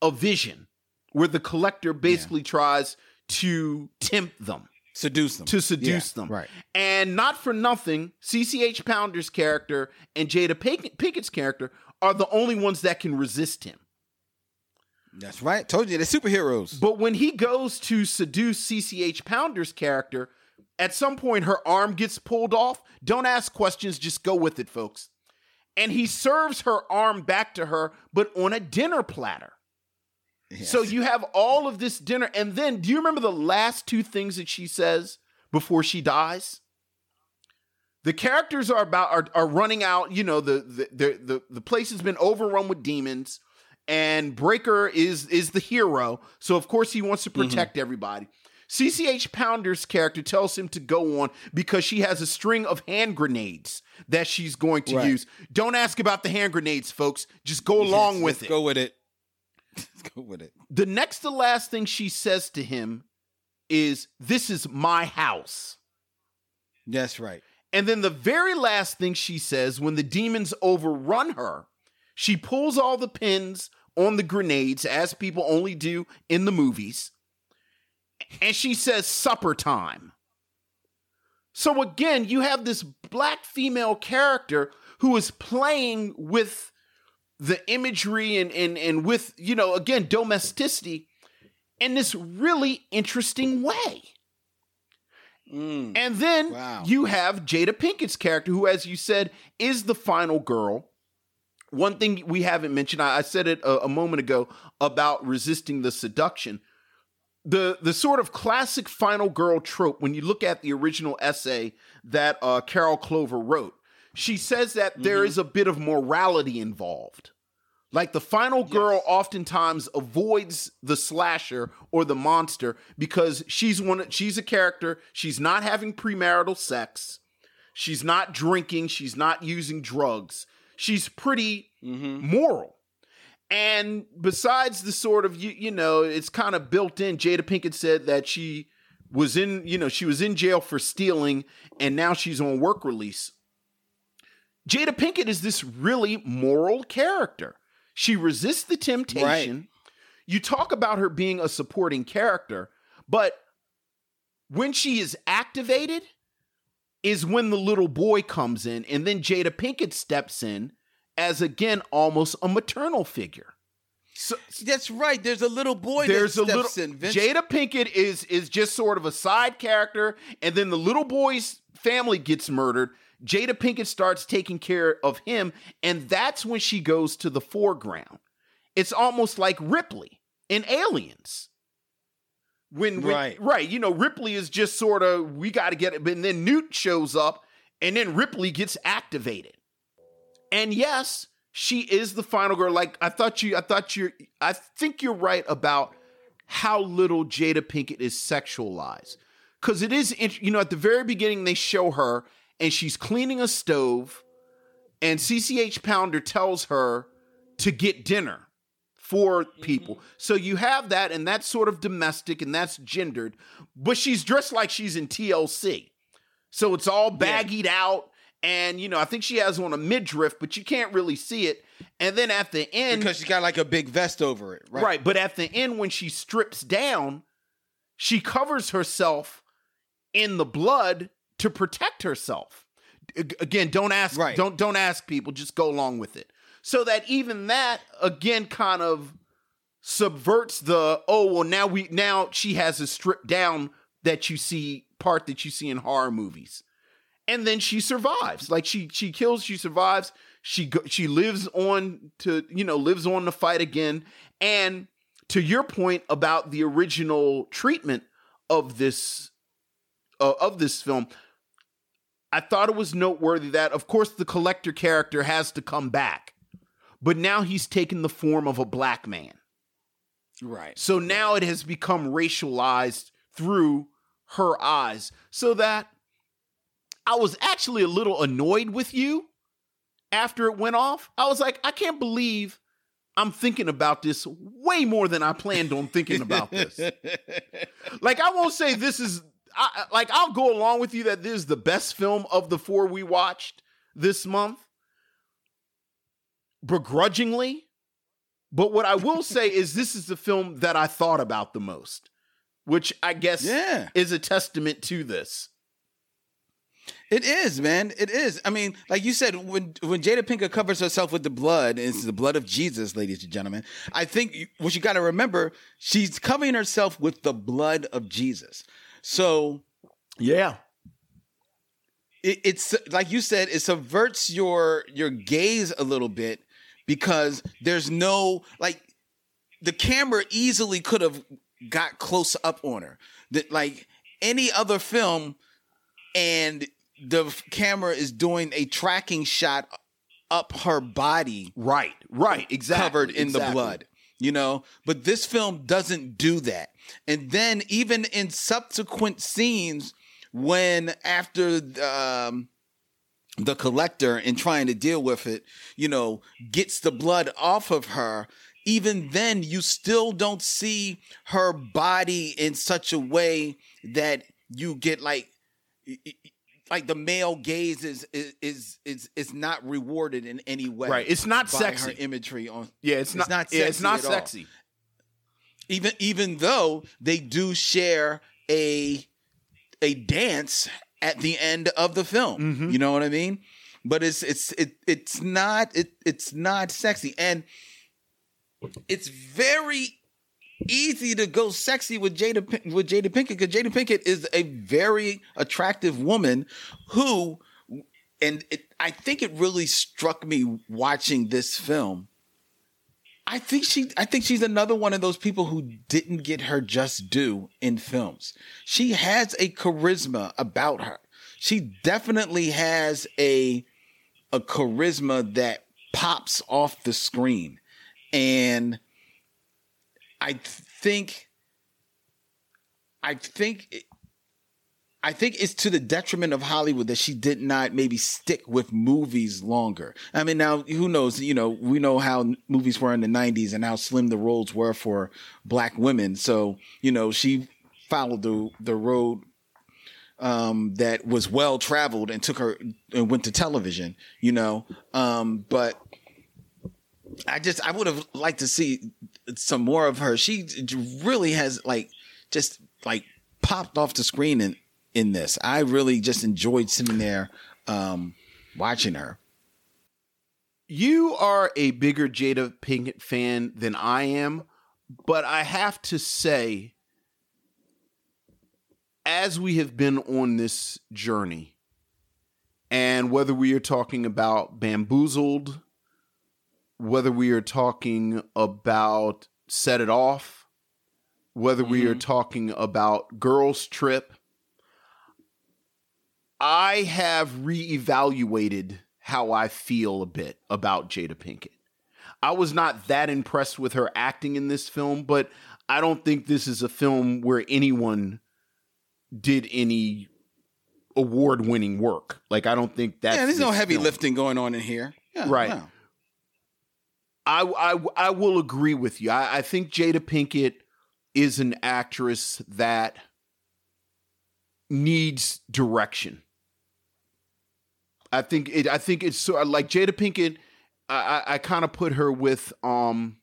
a vision where the collector basically tries to tempt them Seduce them. to seduce Yeah, them. Right. And not for nothing, CCH Pounder's character and Jada Pink- Pinkett's character are the only ones that can resist him. That's right. Told you they're superheroes. But when he goes to seduce CCH Pounder's character, at some point her arm gets pulled off. Don't ask questions, just go with it, folks. And he serves her arm back to her, but on a dinner platter. So you have all of this dinner, and then do you remember the last two things that she says before she dies? The characters are about are, are running out. You know the the, the the place has been overrun with demons, and Breaker is is the hero. So of course he wants to mm-hmm. protect everybody. CCH Pounder's character tells him to go on because she has a string of hand grenades that she's going to Right. use. Don't ask about the hand grenades, folks. Just go along Yes, with let's it. Go with it. Let's go with it. The next to last thing she says to him is, This is my house. That's right. And then the very last thing she says when the demons overrun her, she pulls all the pins on the grenades, as people only do in the movies, and she says, Supper time. So again, you have this black female character who is playing with the imagery and, and, and with, you know, again, domesticity in this really interesting way. Mm. And then Wow. you have Jada Pinkett's character, who, as you said, is the final girl. One thing we haven't mentioned, I, I said it a, a moment ago about resisting the seduction. The the sort of classic final girl trope, when you look at the original essay that uh, Carol Clover wrote, she says that there Mm-hmm. is a bit of morality involved. Like the final girl oftentimes avoids the slasher or the monster because she's one she's a character, she's not having premarital sex, she's not drinking, she's not using drugs. She's pretty moral. And besides the sort of you, you know, it's kind of built in. Jada Pinkett said that she was in, you know, she was in jail for stealing and now she's on work release. Jada Pinkett is this really moral character. She resists the temptation. You talk about her being a supporting character, but when she is activated is when the little boy comes in, and then Jada Pinkett steps in as again almost a maternal figure. So That's right. There's a little boy. there's a little in. Jada Pinkett is is just sort of a side character, and then the little boy's family gets murdered. Jada Pinkett starts taking care of him, and that's when she goes to the foreground. It's almost like Ripley in Aliens. When, when Right. right, you know, Ripley is just sort of we got to get it, but then Newt shows up, and then Ripley gets activated. And yes, she is the final girl. Like I thought you, I thought you, I think you're right about how little Jada Pinkett is sexualized. Because it is, you know, at the very beginning they show her and she's cleaning a stove, and CCH Pounder tells her to get dinner for mm-hmm. people. So you have that, and that's sort of domestic and that's gendered, but she's dressed like she's in TLC. So it's all baggied out. And, you know, I think she has on a midriff, but you can't really see it. And then at the end, because she's got like a big vest over it, right? right. But at the end, when she strips down, she covers herself in the blood to protect herself. Again, don't ask. Right. Don't don't ask people. Just go along with it. So that even that again kind of subverts the oh well now we now she has a stripped down that you see part that you see in horror movies and then she survives like she she kills she survives she go, she lives on to you know lives on to fight again and to your point about the original treatment of this uh, of this film i thought it was noteworthy that of course the collector character has to come back but now he's taken the form of a black man Right. so now it has become racialized through her eyes. So that I was actually a little annoyed with you after it went off. I was like, I can't believe I'm thinking about this way more than I planned on thinking about this. like, I won't say this is, I, like, I'll go along with you that this is the best film of the four we watched this month, begrudgingly. But what I will say is this is the film that I thought about the most, which I guess Yeah. is a testament to this. It is, man. It is. I mean, like you said, when when Jada Pinkett covers herself with the blood, and it's the blood of Jesus, ladies and gentlemen. I think what you got to remember, she's covering herself with the blood of Jesus. So Yeah. it, it's like you said, it subverts your your gaze a little bit because there's no like the camera easily could have got close up on her. That like any other film, and the camera is doing a tracking shot up her body Right. Right. Exactly. covered in the blood you know but this film doesn't do that and then even in subsequent scenes when after um the collector in trying to deal with it you know gets the blood off of her even then you still don't see her body in such a way that you get like like the male gaze is is is is, not rewarded in any way Right. It's not by sexy. her imagery on Yeah. It's, not. not yeah, it's not sexy. Even even though they do share a a dance at the end of the film. Mm-hmm. you know what i mean? But it's it's it, it's not it, it's not sexy. And it's very easy to go sexy with Jada with Jada Pinkett because Jada Pinkett is a very attractive woman who and it, I think it really struck me watching this film I think she I think she's another one of those people who didn't get her just due in films. She has a charisma about her. She definitely has a a charisma that pops off the screen. And I think I think I think it's to the detriment of Hollywood that she did not maybe stick with movies longer. I mean, now who knows? You know, we know how movies were in the '90s and how slim the roles were for black women. So, you know, she followed the the road um, that was well traveled and took her and went to television. You know, um, but I just I would have liked to see some more of her. She really has like just like popped off the screen in in this. I really just enjoyed sitting there um watching her. You are a bigger Jada Pinkett fan than I am, but I have to say, as we have been on this journey, and whether we are talking about bamboozled, whether we are talking about set it off, whether we are talking about girls trip, I have reevaluated how I feel a bit about Jada Pinkett. I was not that impressed with her acting in this film, but I don't think this is a film where anyone did any award winning work. Like I don't think that's yeah, there's no heavy film. lifting going on in here. Yeah, Right. no. I, I I will agree with you. I, I think Jada Pinkett is an actress that needs direction. I think it. I think it's sort of like Jada Pinkett. I I, I kind of put her with um.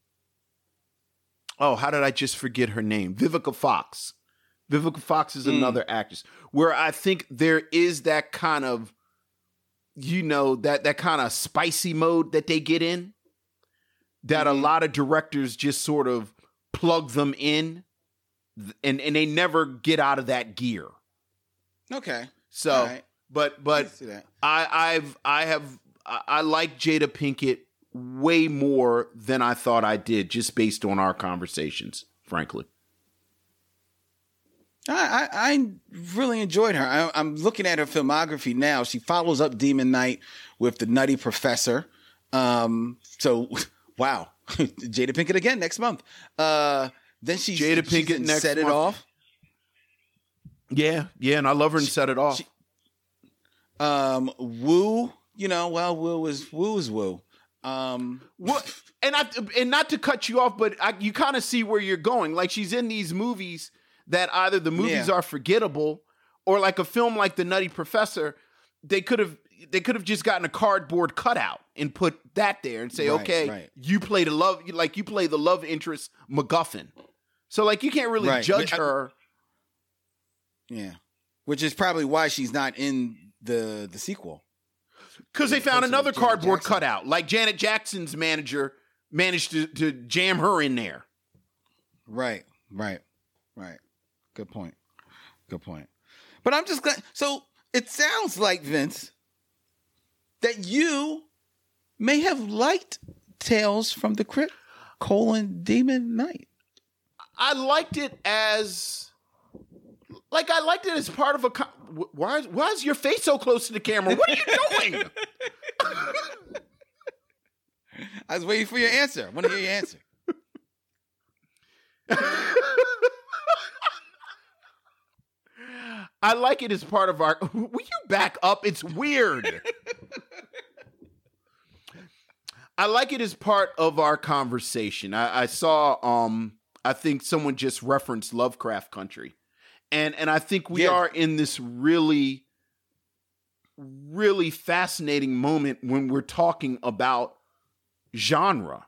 Oh, how did I just forget her name? Vivica Fox. Vivica Fox is another actress where I think there is that kind of, you know, that that kind of spicy mode that they get in that a lot of directors just sort of plug them in and and they never get out of that gear. Okay. So right. But I but. I I've I have I, like Jada Pinkett way more than I thought I did just based on our conversations, frankly. I, I, I really enjoyed her. I, I'm looking at her filmography now. She follows up Demon Knight with The Nutty Professor. Um, so, wow. Jada Pinkett again next month. Uh, then she Jada Pinkett in next Set It. Off. Yeah, yeah, and I love her and set it off. she- Um, Woo, you know, well, Woo is Woo is Woo. Um, What? And I and not to cut you off, but I, you kind of see where you're going. Like she's in these movies that either the movies Yeah. are forgettable, or like a film like The Nutty Professor, they could have they could have just gotten a cardboard cutout and put that there and say, Right, okay, right. you play the love like you play the love interest MacGuffin. So like you can't really Right, judge I- her. yeah, which is probably why she's not in the the sequel. Because they found another cardboard Jackson. cutout. Like Janet Jackson's manager managed to, to jam her in there. Right, right, right. Good point. Good point. But I'm just glad. So it sounds like Vince that you may have liked Tales from the Crypt: colon Demon Knight. I liked it as like I liked it as part of a. co- Why? is- Why is your face so close to the camera? What are you doing? I was waiting for your answer. I want to hear your answer. I like it as part of our. Will you back up? It's weird. I like it as part of our conversation. I, I saw. Um, I think someone just referenced Lovecraft Country, and and I think we Yeah. are in this really, really fascinating moment when we're talking about genre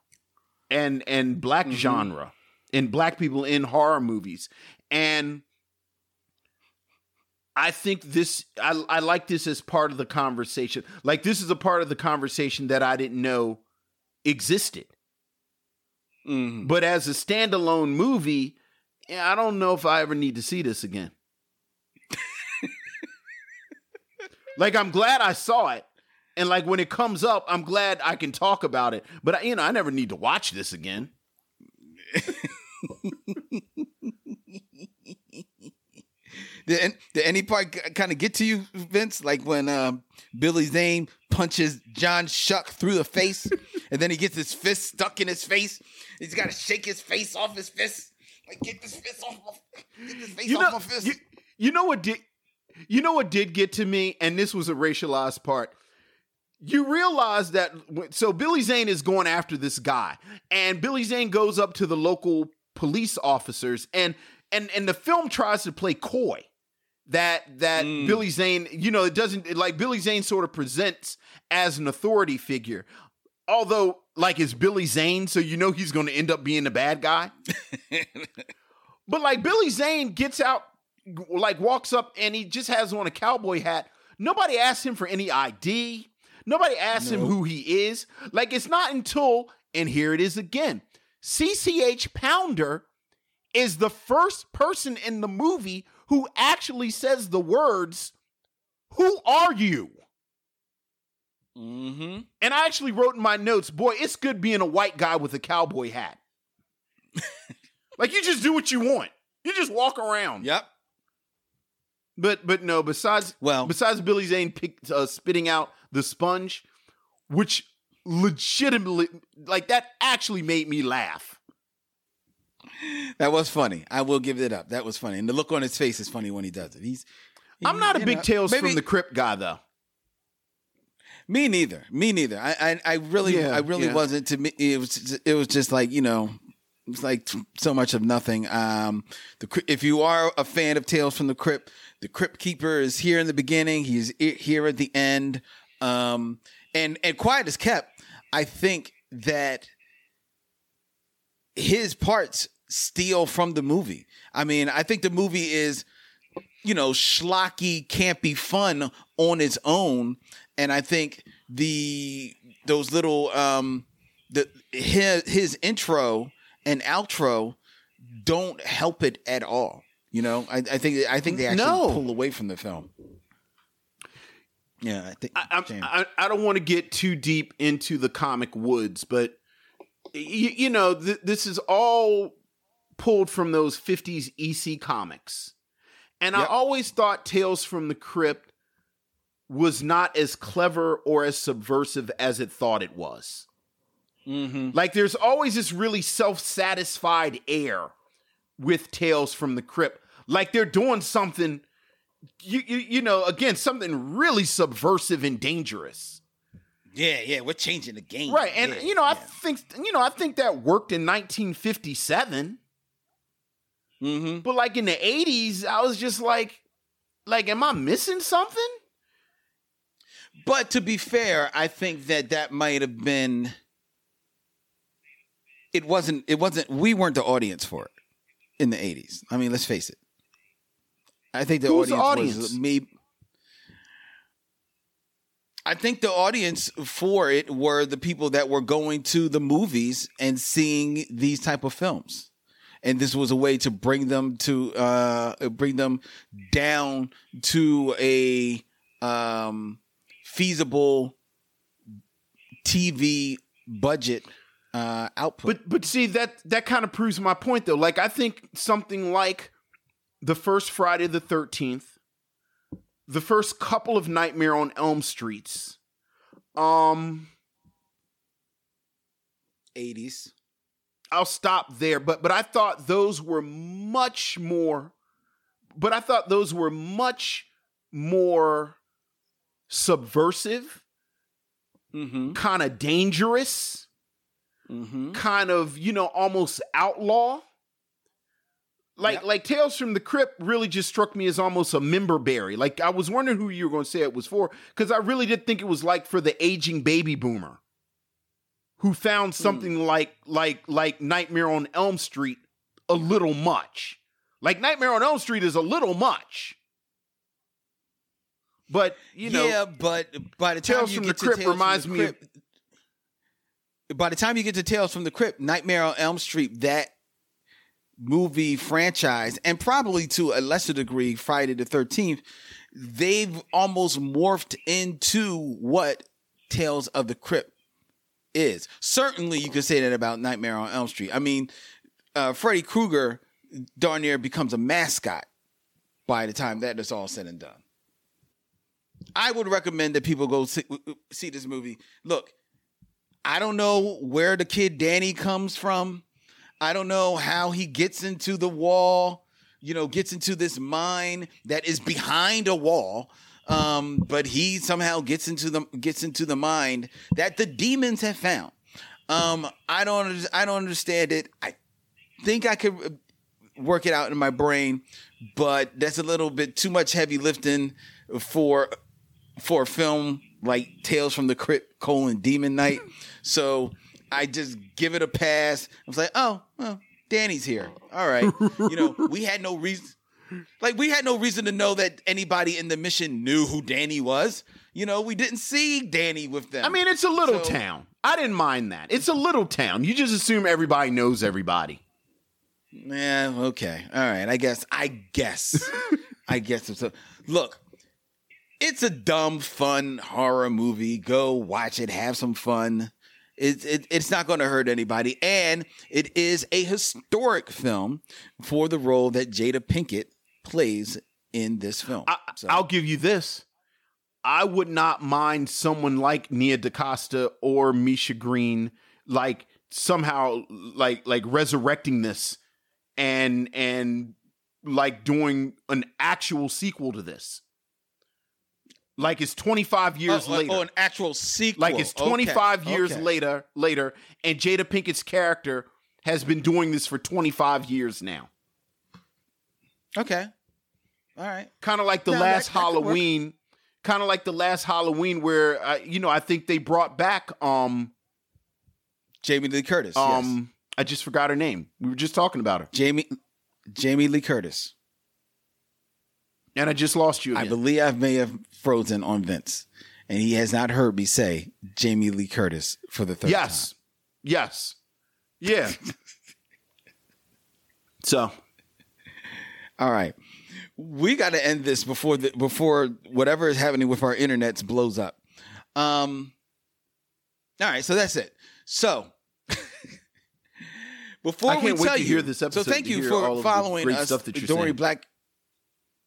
and and black genre and black people in horror movies and I think this I, I like this as part of the conversation. Like this is a part of the conversation that I didn't know existed. Mhm. But as a standalone movie, I don't know if I ever need to see this again. like I'm glad I saw it. And like when it comes up, I'm glad I can talk about it. But I, you know, I never need to watch this again. Did, did any part kind of get to you, Vince? Like when um, Billy Zane punches John Schuck through the face, and then he gets his fist stuck in his face. He's got to shake his face off his fist. Like get this fist off my, get this face you off know, my fist. You, you know what did you know what did get to me, and this was a racialized part. You realize that so Billy Zane is going after this guy, and Billy Zane goes up to the local police officers, and and and the film tries to play coy that that mm. Billy Zane, you know, it doesn't like Billy Zane sort of presents as an authority figure. Although, like, it's Billy Zane, so you know he's going to end up being the bad guy. But like Billy Zane gets out, like walks up, and he just has on a cowboy hat. Nobody asks him for any ID. Nobody asks him who he is. Like it's not until, and here it is again. CCH Pounder is the first person in the movie who actually says the words, "Who are you?" Mm-hmm. And I actually wrote in my notes, boy, it's good being a white guy with a cowboy hat. like you just do what you want. You just walk around. Yep. But but no, besides Well- besides Billy Zane uh, spitting out the sponge, which legitimately, like, that actually made me laugh. That was funny. I will give it up. That was funny. And the look on his face is funny when he does it. He's. I'm not a big know, Tales maybe- from the Crypt guy, though. Me neither. Me neither. I I, I really Yeah, I really yeah. wasn't. To me, it was it was just like you know, It's like so much of nothing. Um, the if you are a fan of Tales from the Crypt, the Crypt Keeper is here in the beginning. He's here at the end. Um, and and quiet as kept. I think that his parts steal from the movie. I mean, I think the movie is you know, schlocky, campy fun on its own. And I think the those little um the his his intro and outro don't help it at all. You know, I, I think I think they actually No. pull away from the film. Yeah, I think I. I, I don't want to get too deep into the comic woods, but you, you know, th- this is all pulled from those 50s EC comics. And I always thought Tales from the Crypt was not as clever or as subversive as it thought it was. Mm-hmm. Like there's always this really self-satisfied air with Tales from the Crypt. Like they're doing something you, you you know, again, something really subversive and dangerous. yeah, yeah, we're changing the game, Right. And Yeah, you know, I think you know, I think that worked in 1957. Mhm. But like in the 80s, I was just like like am I missing something? But to be fair, I think that that might have been. It wasn't. It wasn't. We weren't the audience for it in the eighties. I mean, let's face it. I think the Who's the audience, was audience? maybe. I think the audience for it were the people that were going to the movies and seeing these type of films, and this was a way to bring them to uh, bring them down to a um, feasible TV budget uh, output. But but see that that kind of proves my point though. Like I think something like the first Friday the 13th, the first couple of Nightmare on Elm Streets, um eighties. I'll stop there. But but I thought those were much more. But I thought those were much more subversive, Mm-hmm. kind of dangerous, Mm-hmm. kind of you know almost outlaw. Like Yep. like Tales from the Crypt really just struck me as almost a member berry. Like I was wondering who you were going to say it was for because I really did think it was like for the aging baby boomer who found Hmm. something like like like Nightmare on Elm Street a little much. Like Nightmare on Elm Street is a little much. But you know, yeah, but by the time Tales you from get the to Crypt Tales reminds from the me of- Crypt, by the time you get to Tales from the Crypt, Nightmare on Elm Street, that movie franchise, and probably to a lesser degree, Friday the Thirteenth, they've almost morphed into what Tales of the Crypt is. Certainly, you could say that about Nightmare on Elm Street. I mean, uh, Freddy Krueger darn near becomes a mascot by the time that is all said and done. I would recommend that people go see, see this movie. Look, I don't know where the kid Danny comes from. I don't know how he gets into the wall, you know, gets into this mine that is behind a wall. Um, but he somehow gets into the gets into the mind that the demons have found. Um, I don't I don't understand it. I think I could uh, work it out in my brain, but that's a little bit too much heavy lifting for for a film like Tales from the Crypt colon Demon Knight. So I just give it a pass. I was like, oh, well, Danny's here. All right. You know, we had no reason like we had no reason to know that anybody in the mission knew who Danny was. You know, we didn't see Danny with them. I mean, it's a little So- town. I didn't mind that. It's a little town. You just assume everybody knows everybody. Yeah, okay. All right. I guess I guess. I guess so. Look, it's a dumb, fun horror movie. Go watch it, have some fun. It, it, it's not going to hurt anybody. And it is a historic film for the role that Jada Pinkett plays in this film. I, So- I'll give you this. I would not mind someone like Nia DaCosta or Misha Green like somehow like like resurrecting this and and like doing an actual sequel to this. Like it's 25 years oh, oh, later. oh, an actual sequel. like it's Okay, 25 years okay. later later and Jada Pinkett's character has been doing this for 25 years now. Okay. All right. kind of like the No, last that- that. Halloween, kind of like the last Halloween where uh, you know I think they brought back um Jamie Lee Curtis. yes. um I just forgot her name. We were just talking about her, Jamie Jamie Lee Curtis. And I just lost you. I believe I may have frozen on Vince, and he has not heard me say Jamie Lee Curtis for the third yes, yes, yeah. so. All right, we got to end this before the before whatever is happening with our internets blows up. Um. All right, so that's it. So. Before I can't we wait tell to you, hear this episode So thank you for following us during saying. Black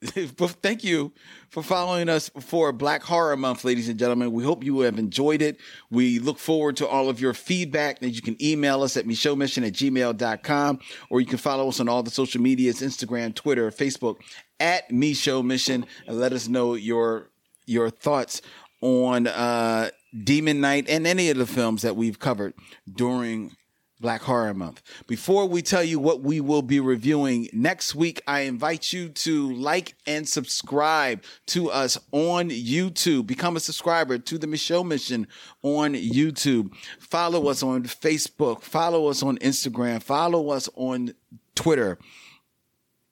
thank you for following us for Black Horror Month, ladies and gentlemen. We hope you have enjoyed it. We look forward to all of your feedback that you can email us at micheauxmission at gmail.com or you can follow us on all the social medias, Instagram, Twitter, Facebook at Micheaux Mission and let us know your your thoughts on uh Demon Knight and any of the films that we've covered during Black Horror Month. Before we tell you what we will be reviewing next week, I invite you to like and subscribe to us on YouTube. Become a subscriber to the Micheaux Mission on YouTube. Follow us on Facebook. Follow us on Instagram. Follow us on Twitter.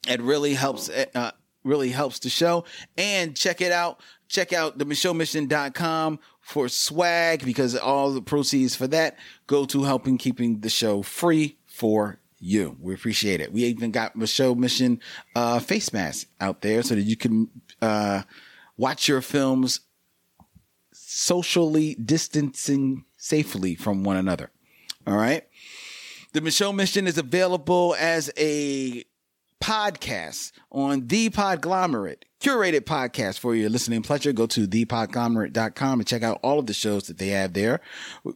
It really helps. Uh, really helps the show. And check it out. Check out the MicheauxMission.com for swag because all the proceeds for that go to helping keeping the show free for you. We appreciate it. We even got Micheaux Mission uh, face masks out there so that you can uh, watch your films socially distancing safely from one another. All right. The Micheaux Mission is available as a podcast on the Podglomerate, curated podcast for your listening pleasure. Go to thepodglomerate.com and check out all of the shows that they have there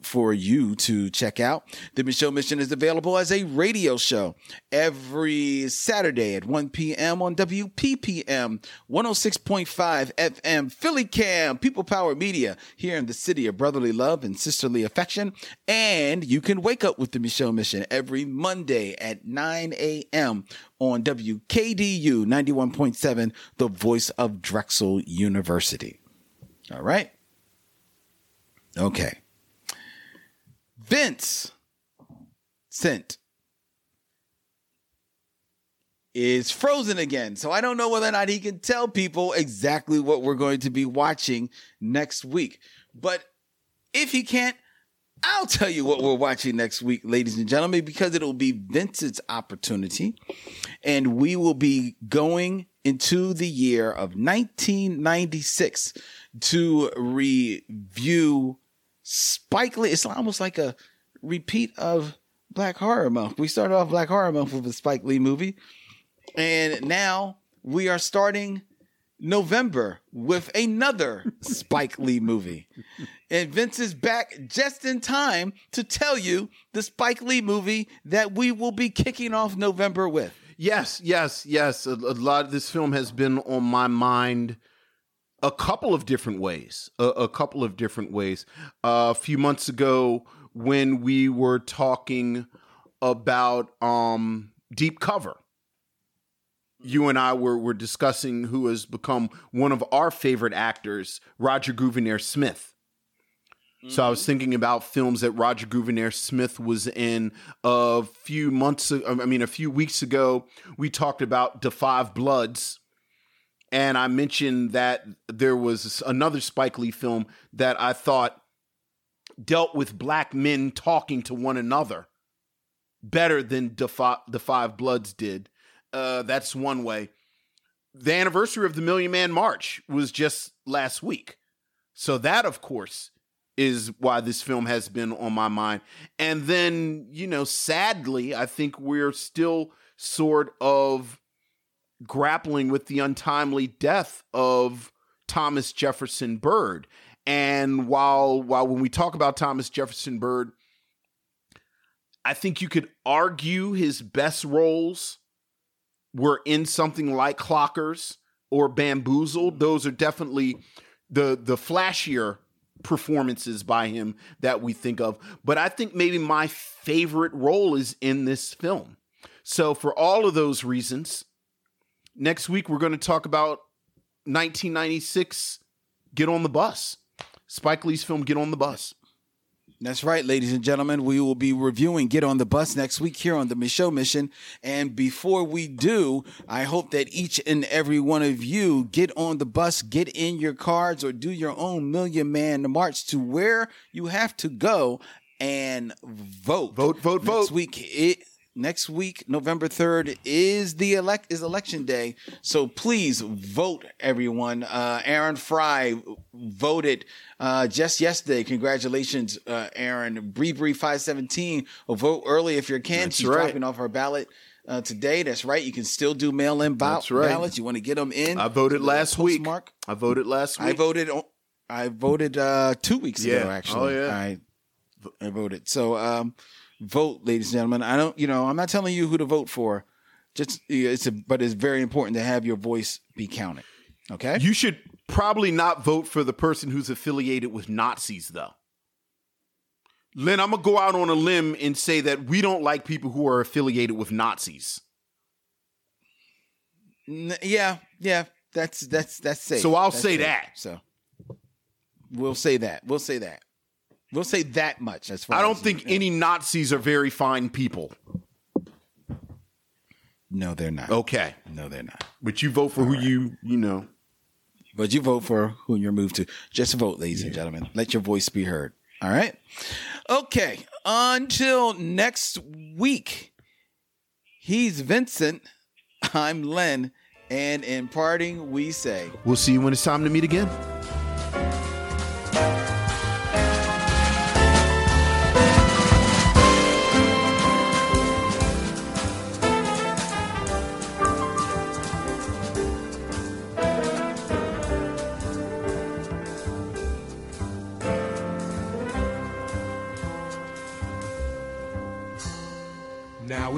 for you to check out. The Micheaux Mission is available as a radio show every Saturday at 1 p.m. on WPPM 106.5 FM, Philly Cam, People Power Media here in the city of brotherly love and sisterly affection. And you can wake up with the Micheaux Mission every Monday at 9 a.m. on WKDU 91.7, the voice of Drexel University. All right. Okay. Vince sent is frozen again. So I don't know whether or not he can tell people exactly what we're going to be watching next week. But if he can't, I'll tell you what we're watching next week, ladies and gentlemen, because it'll be Vincent's opportunity. And we will be going into the year of 1996 to review Spike Lee. It's almost like a repeat of Black Horror Month. We started off Black Horror Month with a Spike Lee movie. And now we are starting November with another Spike Lee movie. And Vince is back just in time to tell you the Spike Lee movie that we will be kicking off November with. Yes, yes, yes. A, a lot of this film has been on my mind a couple of different ways. A, a couple of different ways. Uh, a few months ago, when we were talking about um, Deep Cover, Mm-hmm. you and I were were discussing who has become one of our favorite actors, Roger Guenveur Smith. So I was mm-hmm. thinking about films that Roger Guenveur Smith was in a few months. I mean, a few weeks ago, we talked about The Five Bloods, and I mentioned that there was another Spike Lee film that I thought dealt with black men talking to one another better than the Five Bloods did. Uh, that's one way. The anniversary of the Million Man March was just last week. So that, of course, is why this film has been on my mind. And then, you know, sadly, I think we're still sort of grappling with the untimely death of Thomas Jefferson Byrd. And while while when we talk about Thomas Jefferson Byrd, I think you could argue his best roles were in something like Clockers or Bamboozled. Those are definitely the the flashier performances by him that we think of. But I think maybe my favorite role is in this film. So for all of those reasons, next week we're going to talk about 1996 Get on the Bus. Spike Lee's film Get on the Bus. That's right, ladies and gentlemen. We will be reviewing Get on the Bus next week here on the Micheaux Mission. And before we do, I hope that each and every one of you get on the bus, get in your cards, or do your own Million Man March to where you have to go and vote. Vote, vote, next vote. Week, it, next week, November 3rd, is the elect is election day. So please vote, everyone. Uh, Aaron Fry voted uh, just yesterday. Congratulations, uh, Aaron. Bree Bree 517 will vote early if you can. That's She's right. dropping off her ballot. Uh, today, that's right. You can still do mail-in ba- That's right. ballots. You want to get them in? I voted last week. Mark. I voted last week. I voted. On, I voted uh, two weeks ago. Actually, Oh, yeah. I, I voted. So, um, vote, ladies and gentlemen. I don't. You know, I'm not telling you who to vote for. Just it's a, but it's very important to have your voice be counted. Okay. You should probably not vote for the person who's affiliated with Nazis, though. Lynn, I'm gonna go out on a limb and say that we don't like people who are affiliated with Nazis. N- yeah, yeah. That's that's that's safe. So I'll That's say safe. that. So we'll say that. We'll say that. We'll say that much. As far I don't as, think you know. any Nazis are very fine people. No, they're not. Okay, No, they're not. but you vote for who you you know. But you vote for who you're moved to. Just vote, ladies and gentlemen. Let your voice be heard. All right. Okay. Until next week, he's Vincent. I'm Len. And in parting, we say, We'll see you when it's time to meet again.